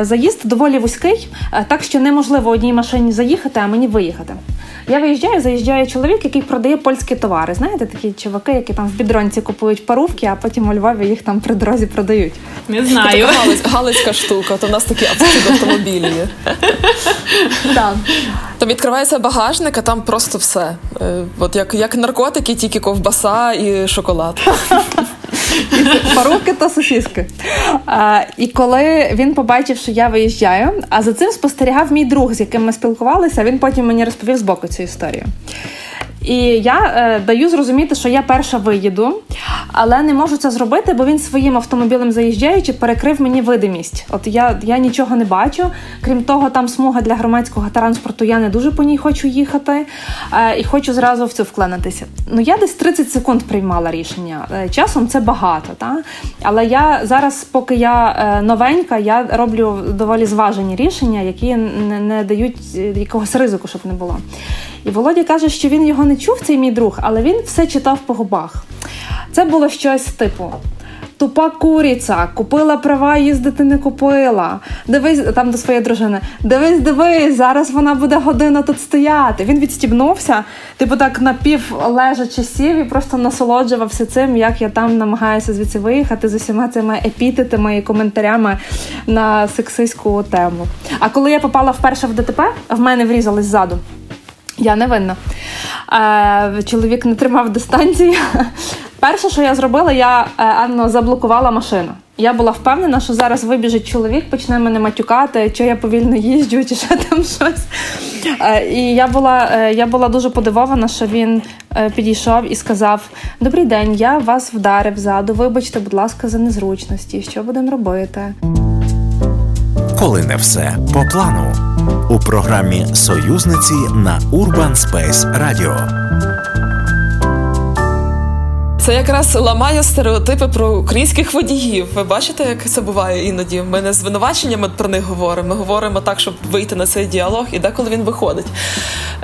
Заїзд доволі вузький, так що неможливо одній машині заїхати, а мені виїхати. Я виїжджаю, заїжджає чоловік, який продає польські товари. Знаєте, такі чуваки, які там в бідронці купують парувки, а потім у Львові їх там при дорозі продають. Не знаю. Галицька штука, то в нас такі автомобілі є. То відкривається багажник, а там просто все. Е, от як як наркотики, тільки ковбаса і шоколад. Паруки та сосиски. А, І коли він побачив, що я виїжджаю, а за цим спостерігав мій друг, з яким ми спілкувалися, він потім мені розповів з боку цю історію. І я е, даю зрозуміти, що я перша виїду, але не можу це зробити, бо він своїм автомобілем заїжджаючи, перекрив мені видимість. От я я нічого не бачу. Крім того, там смуга для громадського транспорту. Я не дуже по ній хочу їхати е, і хочу зразу в цю вклинитися. Ну я десь 30 секунд приймала рішення. Е, часом це багато, та але я зараз, поки я е, новенька, я роблю доволі зважені рішення, які не, не дають е, якогось ризику, щоб не було. І Володя каже, що він його не чув, цей мій друг, але він все читав по губах. Це було щось типу. Тупа куриця, купила права, їздити не купила. Дивись там до своєї дружини. Дивись, дивись, зараз вона буде годину тут стояти. Він відстібнувся, типу так напів лежачи сів і просто насолоджувався цим, як я там намагаюся звідси виїхати з усіма цими епітетами і коментарями на сексистську тему. А коли я попала вперше в ДТП, в мене врізались ззаду. Я не винна. Е, Чоловік не тримав дистанції. Перше, що я зробила, я е, Анно, заблокувала машину. Я була впевнена, що зараз вибіжить чоловік, почне мене матюкати, чи я повільно їжджу, чи ще там щось. Е, і я була е, я була дуже подивована, що він підійшов і сказав: Добрий день, я вас вдарив ззаду. Вибачте, будь ласка, за незручності. Що будемо робити? Коли не все по плану у програмі Союзниці на Urban Space Radio. Це якраз ламає стереотипи про українських водіїв. Ви бачите, як це буває іноді? Ми не звинуваченнями про них говоримо. Ми говоримо так, щоб вийти на цей діалог, і деколи він виходить.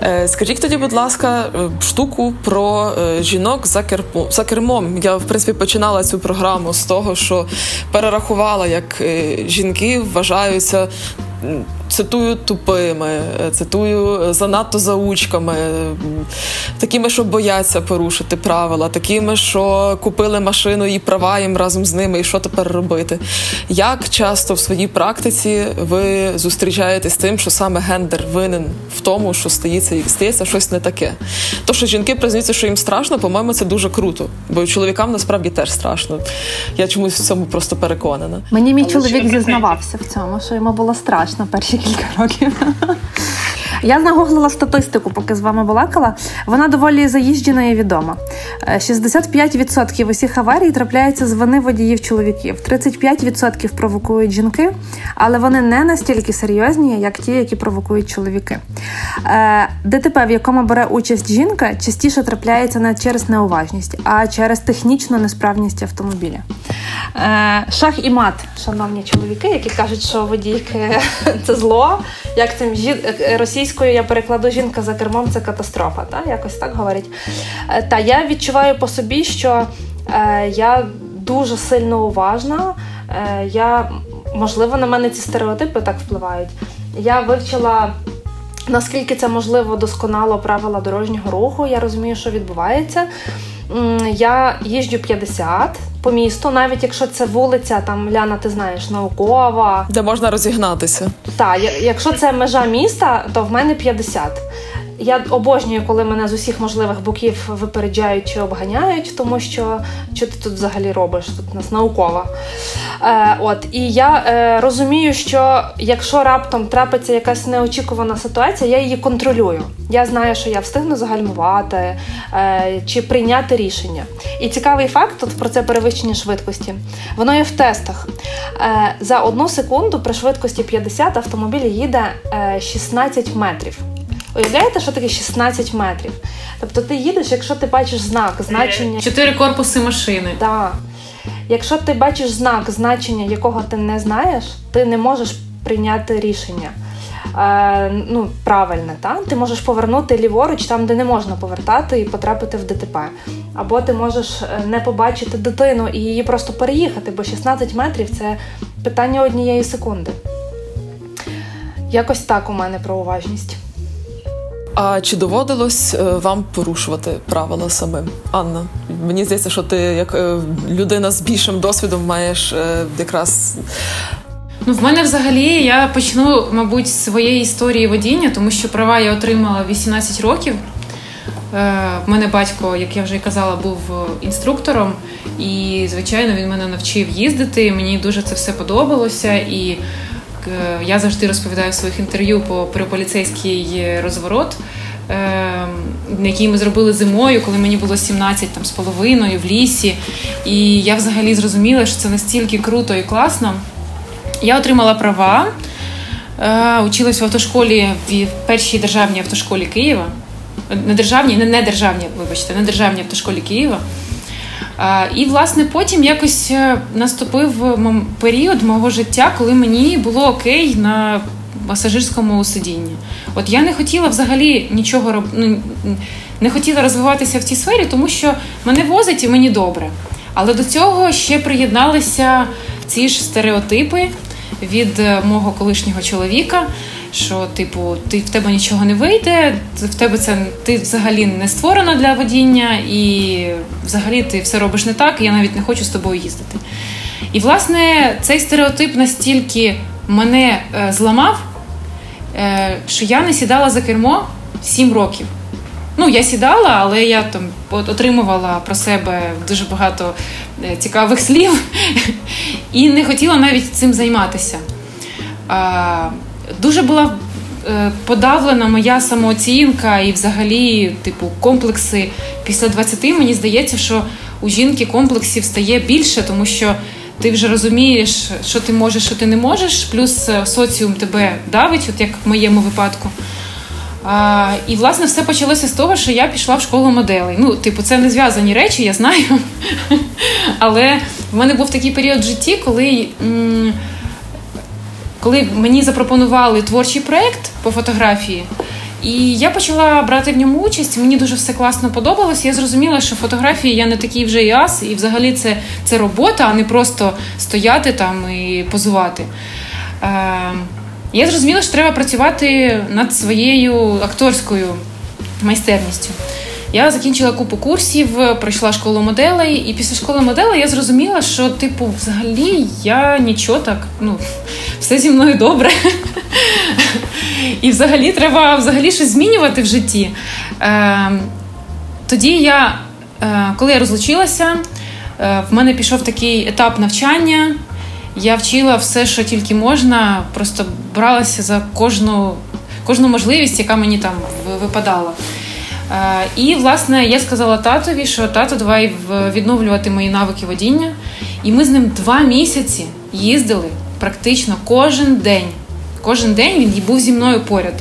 Е, скажіть тоді, будь ласка, е, штуку про е, жінок за кермом. За кермом. Я в принципі починала цю програму з того, що перерахувала, як жінки вважаються цитую тупими, е, цитую занадто заучками, такими, що бояться порушити правила, такими, що купили машину і права їм разом з ними, і що тепер робити. Як часто в своїй практиці ви зустрічаєтесь з тим, що саме гендер винен в тому, що стається стається щось не таке? То, що жінки признаються, що їм страшно, по-моєму, це дуже круто, бо чоловікам насправді теж страшно. Я чомусь в цьому просто переконана. Мені мій чоловік зізнавався в цьому, що йому було страшно перші кілька років. Я нагуглила статистику, поки з вами балакала. Вона доволі заїжджена і відома. 65% усіх аварій трапляються з вини водіїв чоловіків, 35% провокують жінки, але вони не настільки серйозні, як ті, які провокують чоловіки. Е, ДТП, в якому бере участь жінка, частіше трапляється не через неуважність, а через технічну несправність автомобіля. Е, шах і мат, шановні чоловіки, які кажуть, що водійки це зло, як цим російським російською я перекладу жінка за кермом це катастрофа. Та? Якось так говорить. Е, та я відчуваю по собі, що е, я дуже сильно уважна. Е, я, Можливо, на мене ці стереотипи так впливають. Я вивчила. Наскільки це можливо досконало правила дорожнього руху, я розумію, що відбувається. Я їжджу 50 по місту, навіть якщо це вулиця, там Ляна, ти знаєш, наукова, де можна розігнатися. Так, якщо це межа міста, то в мене 50. Я обожнюю, коли мене з усіх можливих боків випереджають чи обганяють, тому що що ти тут взагалі робиш? Тут нас наукова. Е, От і я е, розумію, що якщо раптом трапиться якась неочікувана ситуація, я її контролюю. Я знаю, що я встигну загальмувати е, чи прийняти рішення. І цікавий факт тут про це перевищення швидкості. Воно є в тестах. Е, За одну секунду при швидкості 50 автомобіль їде е, 16 метрів. Уявляєте, що таке 16 метрів? Тобто ти їдеш, якщо ти бачиш знак, значення. Чотири корпуси машини. Так. Якщо ти бачиш знак, значення якого ти не знаєш, ти не можеш прийняти рішення. Е, ну, правильне, та? ти можеш повернути ліворуч там, де не можна повертати, і потрапити в ДТП. Або ти можеш е, не побачити дитину і її просто переїхати, бо 16 метрів це питання однієї секунди. Якось так у мене про уважність. А чи доводилось е, вам порушувати правила самим? Анна, мені здається, що ти як е, людина з більшим досвідом маєш е, якраз. Ну, в мене взагалі я почну, мабуть, з своєї історії водіння, тому що права я отримала 18 років. В мене батько, як я вже казала, був інструктором, і, звичайно, він мене навчив їздити. Мені дуже це все подобалося. І я завжди розповідаю в своїх інтерв'ю про поліцейський розворот, який ми зробили зимою, коли мені було 17 там, з половиною в лісі. І я взагалі зрозуміла, що це настільки круто і класно. Я отримала права, училась в автошколі в першій державній автошколі Києва. Не державній, не, не державній, вибачте, не державній автошколі Києва. І, власне, потім якось е, наступив період мого життя, коли мені було окей на пасажирському сидінні. От я не хотіла взагалі нічого роб... ну, не хотіла розвиватися в цій сфері, тому що мене возить і мені добре. Але до цього ще приєдналися ці ж стереотипи від е, мого колишнього чоловіка що, типу, ти в тебе нічого не вийде, в тебе це ти взагалі не створена для водіння, і взагалі ти все робиш не так, і я навіть не хочу з тобою їздити. І, власне, цей стереотип настільки мене е, зламав, е, що я не сідала за кермо 7 років. Ну, я сідала, але я там отримувала про себе дуже багато е, цікавих слів і не хотіла навіть цим займатися дуже була е, подавлена моя самооцінка і, взагалі, типу, комплекси після 20 мені здається, що у жінки комплексів стає більше, тому що ти вже розумієш, що ти можеш, що ти не можеш, плюс е, соціум тебе давить, от як в моєму випадку. А, І, власне, все почалося з того, що я пішла в школу моделей. Ну, типу, це не зв'язані речі, я знаю. Але в мене був такий період в житті, коли. Коли мені запропонували творчий проєкт по фотографії, і я почала брати в ньому участь. Мені дуже все класно подобалось. Я зрозуміла, що фотографії я не такий вже і ас, і взагалі це це робота, а не просто стояти там і позувати. Е, Я зрозуміла, що треба працювати над своєю акторською майстерністю. Я закінчила купу курсів, пройшла школу моделей, і після школи моделей я зрозуміла, що, типу, взагалі я нічого так, ну, все зі мною добре. І взагалі треба взагалі щось змінювати в житті. Е, Тоді я, е, коли я розлучилася, е, в мене пішов такий етап навчання. Я вчила все, що тільки можна, просто бралася за кожну кожну можливість, яка мені там випадала. І, власне, я сказала татові, що тато, давай відновлювати мої навики водіння. І ми з ним два місяці їздили практично кожен день. Кожен день він був зі мною поряд.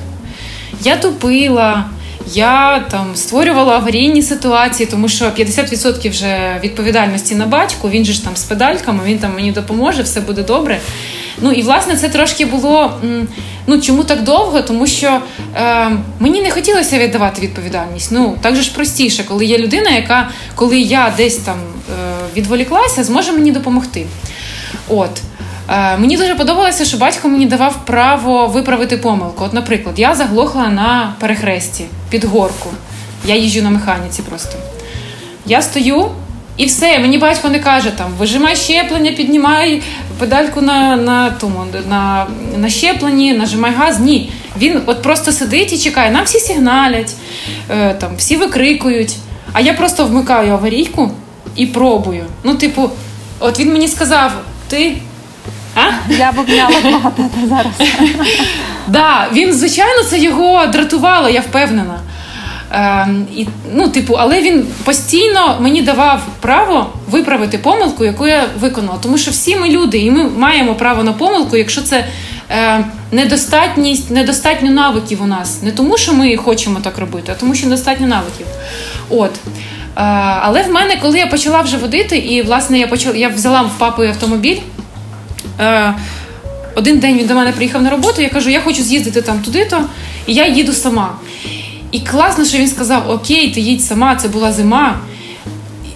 Я тупила, я там створювала аварійні ситуації, тому що 50% вже відповідальності на батьку, він же ж там з педальками, він там мені допоможе, все буде добре. Ну і власне це трошки було. Ну чому так довго? Тому що е, мені не хотілося віддавати відповідальність. Ну так же ж простіше, коли є людина, яка коли я десь там е, відволіклася, зможе мені допомогти. От. Е, мені дуже подобалося, що батько мені давав право виправити помилку. От, наприклад, я заглохла на перехресті під горку. Я їжджу на механіці просто. Я стою. І все, мені батько не каже там, вижимай щеплення, піднімай педальку на на, тому, на, на щепленні, нажимай газ. Ні. Він от просто сидить і чекає. Нам всі сигналять, е, там, всі викрикують. А я просто вмикаю аварійку і пробую. Ну, типу, от він мені сказав: ти. А? Я б обняла твого тата зараз. Да, він, звичайно, це його дратувало, я впевнена. Е, і, ну, типу, Але він постійно мені давав право виправити помилку, яку я виконала. Тому що всі ми люди, і ми маємо право на помилку, якщо це е, недостатність, недостатньо навиків у нас. Не тому, що ми хочемо так робити, а тому, що недостатньо навиків. От. Е, але в мене, коли я почала вже водити, і власне я почала, я взяла в папи автомобіль. Е, один день він до мене приїхав на роботу, я кажу, я хочу з'їздити там туди-то, і я їду сама. І класно, що він сказав: Окей, ти їдь сама, це була зима.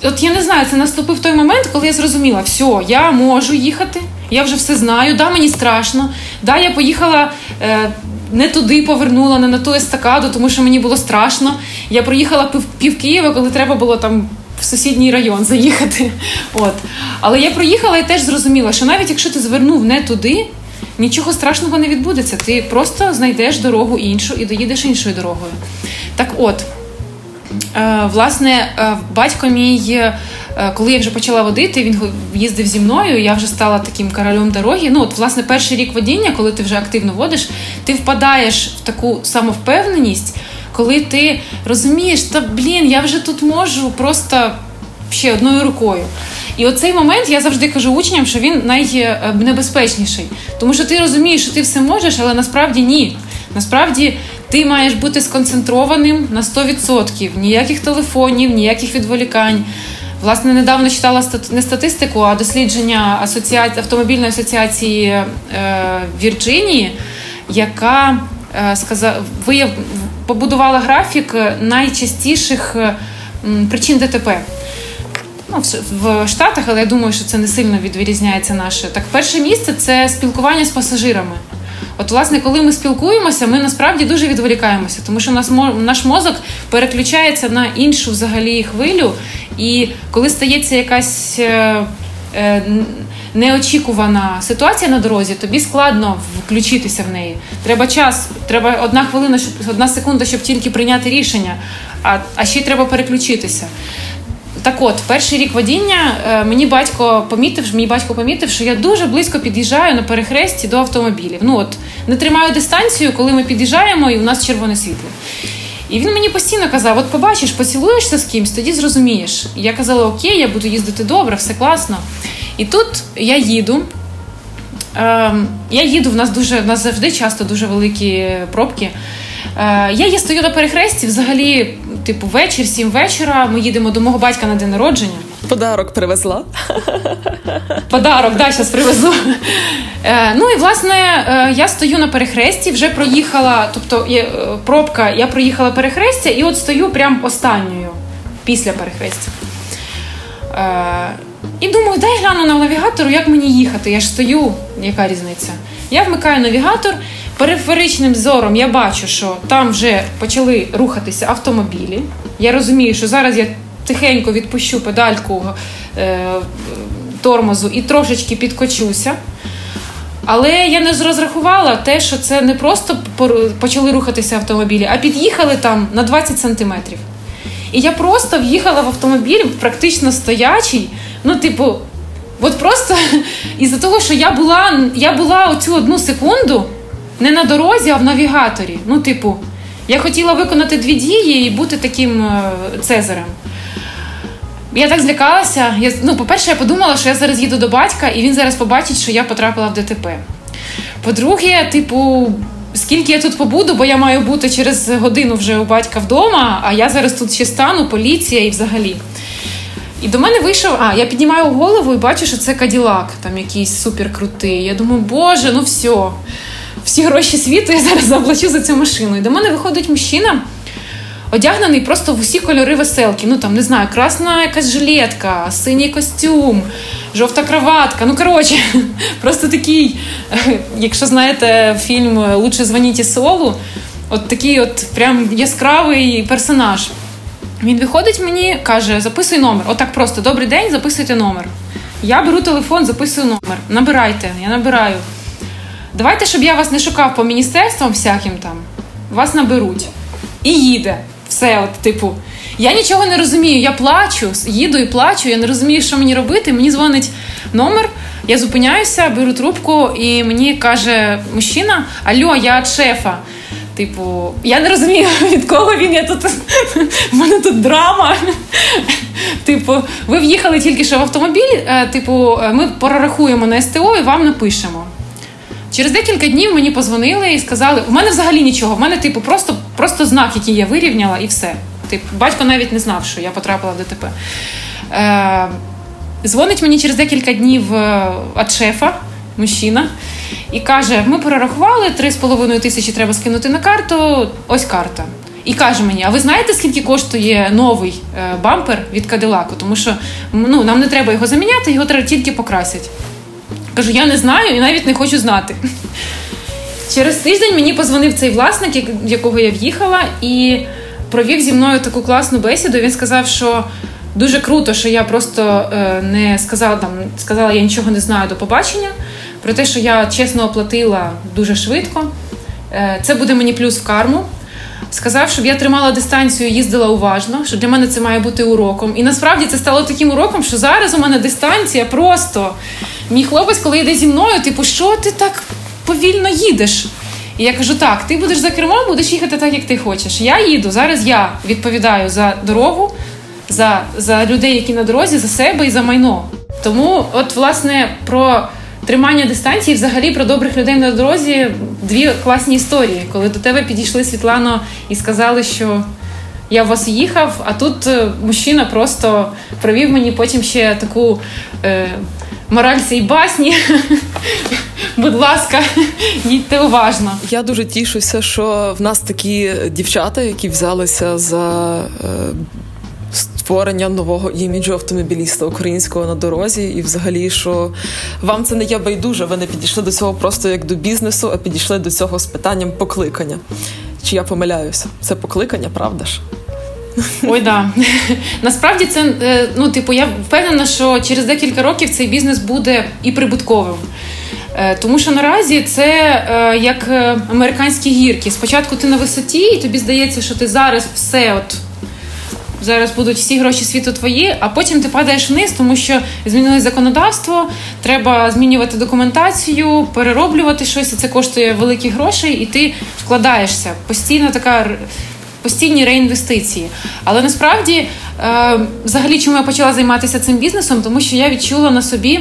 От я не знаю, це наступив той момент, коли я зрозуміла, все, я можу їхати, я вже все знаю, да, мені страшно. Да, я поїхала е, не туди, повернула, не на ту естакаду, тому що мені було страшно. Я проїхала пів, пів Києва, коли треба було там в сусідній район заїхати. От. Але я проїхала і теж зрозуміла, що навіть якщо ти звернув не туди, нічого страшного не відбудеться. Ти просто знайдеш дорогу іншу і доїдеш іншою дорогою. Так от, е, власне, е, батько мій, е, коли я вже почала водити, він їздив зі мною, я вже стала таким королем дороги. Ну, от, власне, перший рік водіння, коли ти вже активно водиш, ти впадаєш в таку самовпевненість, коли ти розумієш, та блін, я вже тут можу просто ще одною рукою. І оцей момент я завжди кажу учням, що він найнебезпечніший. Тому що ти розумієш, що ти все можеш, але насправді ні. Насправді ти маєш бути сконцентрованим на 100%. Ніяких телефонів, ніяких відволікань. Власне, недавно читала не статистику, а дослідження асоціації автомобільної асоціації е, Вірджинії, яка е, сказав, вияв, побудувала графік найчастіших е, причин ДТП ну, в Штатах, але я думаю, що це не сильно відрізняється наше. Так, перше місце це спілкування з пасажирами. От, власне, коли ми спілкуємося, ми насправді дуже відволікаємося, тому що нас наш мозок переключається на іншу взагалі хвилю, і коли стається якась е, е, неочікувана ситуація на дорозі, тобі складно включитися в неї. Треба час, треба одна хвилина, щоб одна секунда, щоб тільки прийняти рішення, а, а ще й треба переключитися. Так от, перший рік водіння е, мені батько помітив, мій батько помітив, що я дуже близько під'їжджаю на перехресті до автомобілів. Ну от не тримаю дистанцію, коли ми під'їжджаємо, і у нас червоне світло. І він мені постійно казав: от побачиш, поцілуєшся з кимсь, тоді зрозумієш. Я казала, окей, я буду їздити добре, все класно. І тут я їду. Ем, я їду, в нас дуже в нас завжди часто дуже великі пробки. Е, я стою на перехресті, взагалі, типу, вечір, сім вечора. Ми їдемо до мого батька на день народження. Подарок привезла. Подарок, да, зараз привезу. Е, ну і власне е, я стою на перехресті, вже проїхала, тобто є пробка, я проїхала перехрестя, і от стою прям останньою після перехрестя. І думаю, дай гляну на навігатору, як мені їхати. Я ж стою, яка різниця? Я вмикаю навігатор периферичним зором я бачу, що там вже почали рухатися автомобілі. Я розумію, що зараз я тихенько відпущу педальку е, тормозу і трошечки підкочуся. Але я не розрахувала те, що це не просто почали рухатися автомобілі, а під'їхали там на 20 сантиметрів. І я просто в'їхала в автомобіль, практично стоячий. Ну, типу, от просто із-за того, що я була я була оцю одну секунду не на дорозі, а в навігаторі. Ну, типу, я хотіла виконати дві дії і бути таким е, цезарем. Я так злякалася. Я, ну, По-перше, я подумала, що я зараз їду до батька, і він зараз побачить, що я потрапила в ДТП. По-друге, типу, скільки я тут побуду, бо я маю бути через годину вже у батька вдома, а я зараз тут ще стану, поліція і взагалі. І до мене вийшов, а я піднімаю голову і бачу, що це Каділак, там якийсь суперкрутий. Я думаю, боже, ну все всі гроші світу я зараз заплачу за цю машину. І до мене виходить мужчина, одягнений просто в усі кольори веселки. Ну там не знаю, красна якась жилетка, синій костюм, жовта кроватка. Ну коротше, просто такий, якщо знаєте фільм Лучше дзвоніть Солу, от такий от прям яскравий персонаж. Він виходить мені, каже: записуй номер. Отак просто добрий день, записуйте номер. Я беру телефон, записую номер. Набирайте, я набираю. Давайте, щоб я вас не шукав по міністерствам всяким там, вас наберуть. І їде. Все, от, типу, я нічого не розумію. Я плачу, їду і плачу, я не розумію, що мені робити. Мені дзвонить номер Я зупиняюся, беру трубку, і мені каже мужчина: Альо, я від шефа. Типу, я не розумію, від кого він я тут. В мене тут драма. Типу, ви в'їхали тільки що в автомобіль. Е, типу, ми прорахуємо на СТО і вам напишемо. Через декілька днів мені позвонили і сказали: у мене взагалі нічого. В мене, типу, просто просто знак, який я вирівняла, і все. Типу, батько навіть не знав, що я потрапила в ДТП. Е, Дзвонить мені через декілька днів е, від шефа, мужчина, і каже: ми перерахували 3,5 тисячі треба скинути на карту. Ось карта. І каже мені: а ви знаєте, скільки коштує новий е, бампер від Кадилаку? Тому що ну, нам не треба його заміняти, його треба тільки покрасити. Кажу, я не знаю і навіть не хочу знати. Через тиждень мені позвонив цей власник, в якого я в'їхала, і провів зі мною таку класну бесіду. Він сказав, що дуже круто, що я просто е, не сказала там, сказала, я нічого не знаю до побачення. Про те, що я чесно оплатила дуже швидко. Е, це буде мені плюс в карму. Сказав, щоб я тримала дистанцію, їздила уважно, що для мене це має бути уроком. І насправді це стало таким уроком, що зараз у мене дистанція просто. Мій хлопець, коли йде зі мною, типу, що ти так повільно їдеш? І я кажу: так, ти будеш за кермом, будеш їхати так, як ти хочеш. Я їду. Зараз я відповідаю за дорогу, за, за людей, які на дорозі, за себе і за майно. Тому, от, власне, про. Тримання дистанції, взагалі про добрих людей на дорозі дві класні історії, коли до тебе підійшли Світлано і сказали, що я в вас їхав, а тут е, мужчина просто провів мені потім ще таку е, мораль цій басні. Будь ласка, їдьте уважно. Я дуже тішуся, що в нас такі дівчата, які взялися за. Е, створення нового іміджу автомобіліста українського на дорозі, і взагалі, що вам це не є байдуже. Ви не підійшли до цього просто як до бізнесу, а підійшли до цього з питанням покликання. Чи я помиляюся? Це покликання, правда ж? Ой, да. Насправді це е, ну, типу, я впевнена, що через декілька років цей бізнес буде і прибутковим. Е, тому що наразі це е, як американські гірки. Спочатку ти на висоті, і тобі здається, що ти зараз все от зараз будуть всі гроші світу твої, а потім ти падаєш вниз, тому що змінилось законодавство, треба змінювати документацію, перероблювати щось, і це коштує великі грошей, і ти вкладаєшся. Постійно така. Постійні реінвестиції. Але насправді, е, взагалі, чому я почала займатися цим бізнесом, тому що я відчула на собі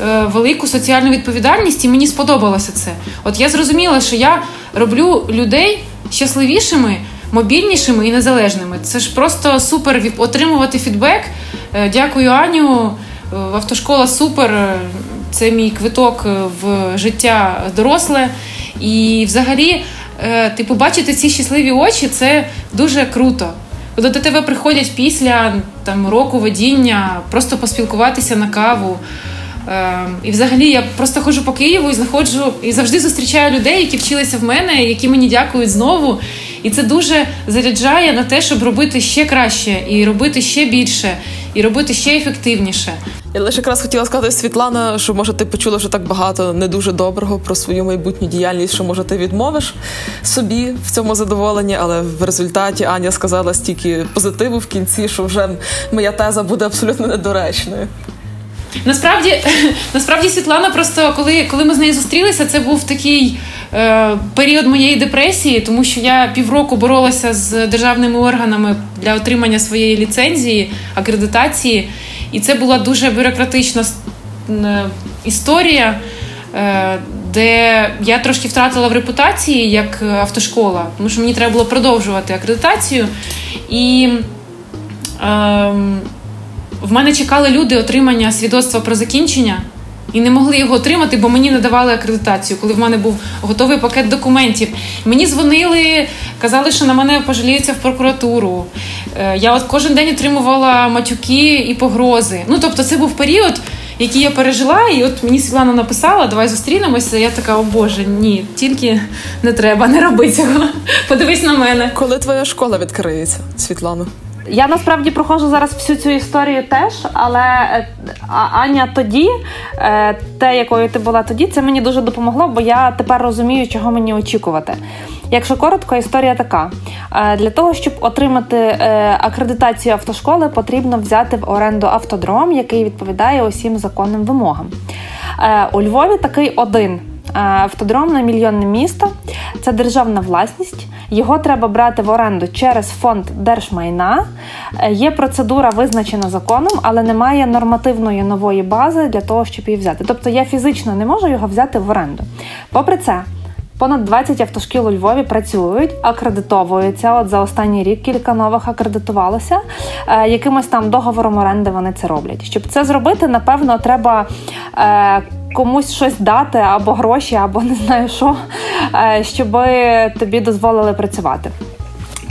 е, велику соціальну відповідальність, і мені сподобалося це. От я зрозуміла, що я роблю людей щасливішими мобільнішими і незалежними. Це ж просто супер отримувати фідбек. Е, дякую, Аню. Автошкола супер. Це мій квиток в життя доросле. І взагалі, типу, бачити ці щасливі очі це дуже круто. Коли до тебе приходять після там року водіння, просто поспілкуватися на каву. І взагалі я просто ходжу по Києву і знаходжу і завжди зустрічаю людей, які вчилися в мене, які мені дякують знову. І це дуже заряджає на те, щоб робити ще краще, і робити ще більше, і робити ще ефективніше. Я лише якраз хотіла сказати Світлана, що може ти почула вже так багато не дуже доброго про свою майбутню діяльність, що може ти відмовиш собі в цьому задоволенні, але в результаті Аня сказала стільки позитиву в кінці, що вже моя теза буде абсолютно недоречною. Насправді, насправді, Світлана, просто коли коли ми з нею зустрілися, це був такий е, період моєї депресії, тому що я півроку боролася з державними органами для отримання своєї ліцензії, акредитації, і це була дуже бюрократична е, історія. Е, де я трошки втратила в репутації як автошкола, тому що мені треба було продовжувати акредитацію. І е, в мене чекали люди отримання свідоцтва про закінчення і не могли його отримати, бо мені не давали акредитацію, коли в мене був готовий пакет документів. Мені дзвонили, казали, що на мене пожаліються в прокуратуру. Е, я от кожен день отримувала матюки і погрози. Ну тобто, це був період. Який я пережила, і от мені Світлана написала, давай зустрінемося. Я така, о Боже, ні, тільки не треба, не роби цього. Подивись на мене. Коли твоя школа відкриється, Світлано? Я насправді проходжу зараз всю цю історію теж, але е, Аня тоді, е, те, якою ти була тоді, це мені дуже допомогло, бо я тепер розумію, чого мені очікувати. Якщо коротко, історія така: е, для того, щоб отримати акредитацію автошколи, потрібно взяти в оренду автодром, який відповідає усім законним вимогам. У Львові такий один. Автодром на мільйонне місто це державна власність. Його треба брати в оренду через фонд держмайна. Е, є процедура визначена законом, але немає нормативної нової бази для того, щоб її взяти. Тобто я фізично не можу його взяти в оренду. Попри це. Понад 20 автошкіл у Львові працюють, акредитовуються. От за останній рік кілька нових акредитувалося. Е, якимось там договором оренди вони це роблять. Щоб це зробити, напевно, треба е, комусь щось дати, або гроші, або не знаю що, е, щоб тобі дозволили працювати.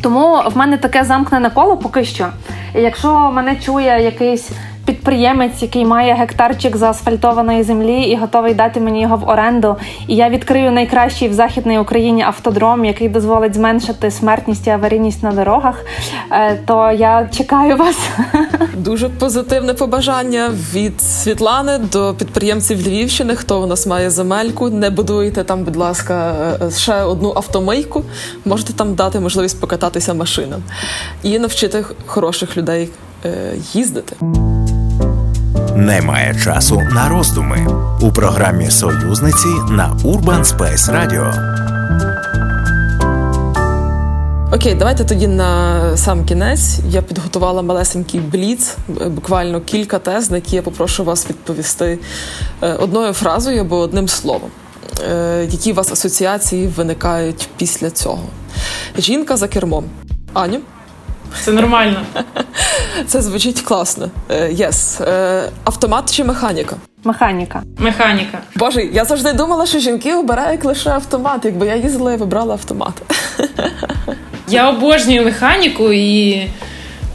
Тому в мене таке замкнене коло поки що. І якщо мене чує якийсь підприємець, який має гектарчик заасфальтованої землі і готовий дати мені його в оренду. І я відкрию найкращий в західній Україні автодром, який дозволить зменшити смертність і аварійність на дорогах. Е, то я чекаю вас. Дуже позитивне побажання від Світлани до підприємців Львівщини. Хто у нас має земельку? Не будуйте там, будь ласка, е, ще одну автомийку. Можете там дати можливість покататися машинам і навчити хороших людей е, їздити немає часу на роздуми у програмі Союзниці на Urban Space Radio. Окей, давайте тоді на сам кінець. Я підготувала малесенький бліц, буквально кілька тез, на які я попрошу вас відповісти е, одною фразою або одним словом. Е, які у вас асоціації виникають після цього? Жінка за кермом. Аню? Це нормально. Це звучить класно. Yes. Е, yes. Е, автомат чи механіка? Механіка. Механіка. Боже, я завжди думала, що жінки обирають лише автомат. Якби я їздила, я вибрала автомат. Я обожнюю механіку і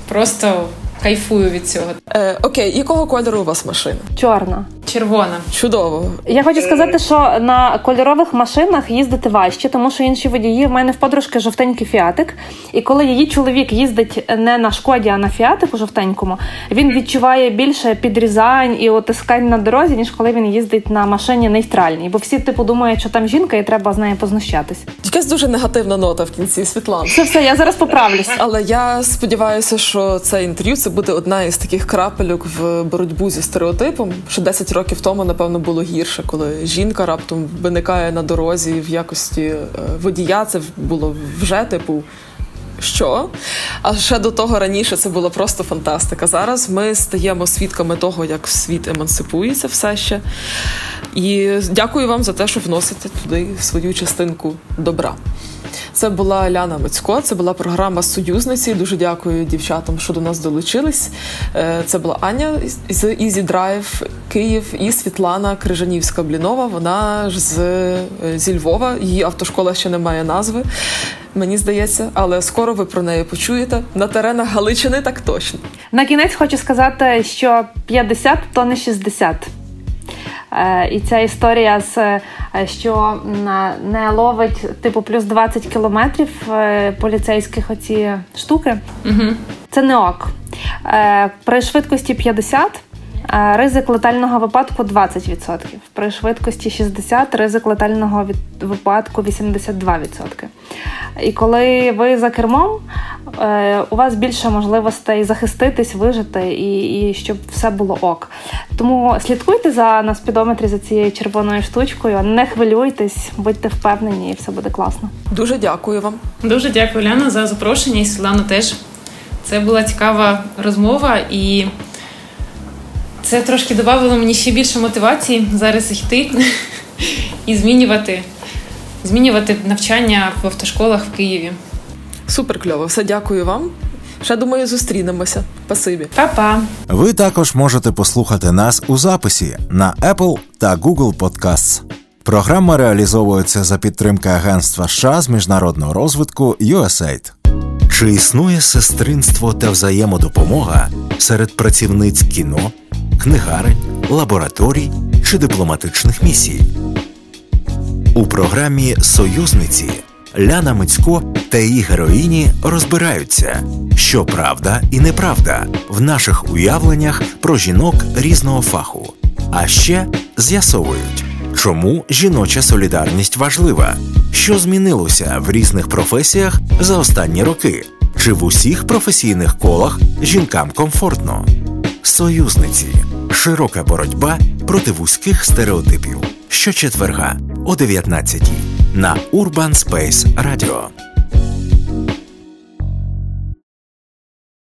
просто кайфую від цього. Е, Окей, якого кольору у вас машина? Чорна. Червона. Чудово. Я хочу сказати, що на кольорових машинах їздити важче, тому що інші водії в мене в подружки жовтенький фіатик. І коли її чоловік їздить не на шкоді, а на фіатику жовтенькому, він відчуває більше підрізань і отискань на дорозі, ніж коли він їздить на машині нейтральній. Бо всі типу думають, що там жінка, і треба з нею познущатись. Якась дуже негативна нота в кінці Світлана. Все, все, я зараз поправлюсь. Але я сподіваюся, що це інтерв'ю це буде одна із таких крапельок в боротьбу зі стереотипом. Що 10 років тому, напевно, було гірше, коли жінка раптом виникає на дорозі в якості е, водія. Це було вже типу. Що? А ще до того раніше це була просто фантастика. Зараз ми стаємо свідками того, як світ емансипується все ще. І дякую вам за те, що вносите туди свою частинку добра. Це була Ляна Мицько, це була програма Союзниці. Дуже дякую дівчатам, що до нас долучились. Е, це була Аня з Easy Drive Київ і Світлана Крижанівська Блінова. Вона ж з зі Львова. Її автошкола ще не має назви. Мені здається, але скоро ви про неї почуєте на теренах Галичини. Так точно на кінець хочу сказати, що 50 – то не 60. Е, і ця історія з е, що не ловить типу плюс 20 кілометрів е, поліцейських оці штуки. Угу. Це не ок. При швидкості 50 Ризик летального випадку 20%. При швидкості 60 ризик летального випадку 82%. І коли ви за кермом, е, у вас більше можливостей захиститись, вижити і і щоб все було ок. Тому слідкуйте за на спідометрі за цією червоною штучкою, не хвилюйтесь, будьте впевнені, і все буде класно. Дуже дякую вам. Дуже дякую, Ляна, за запрошення і Світлану теж. Це була цікава розмова і. Це трошки додавало мені ще більше мотивації зараз йти і змінювати змінювати навчання в автошколах в Києві. Супер кльово, все дякую вам. Ще думаю, зустрінемося. Спасибі. Па-па. Ви також можете послухати нас у записі на Apple та Google Podcasts. Програма реалізовується за підтримки Агентства США з міжнародного розвитку USAID. Чи існує сестринство та взаємодопомога серед працівниць кіно, книгарень, лабораторій чи дипломатичних місій? У програмі Союзниці Ляна Мицько та її героїні розбираються, що правда і неправда в наших уявленнях про жінок різного фаху. А ще з'ясовують, чому жіноча солідарність важлива, що змінилося в різних професіях за останні роки, чи в усіх професійних колах жінкам комфортно. Союзниці широка боротьба проти вузьких стереотипів щочетверга о 19 на Urban Space Radio.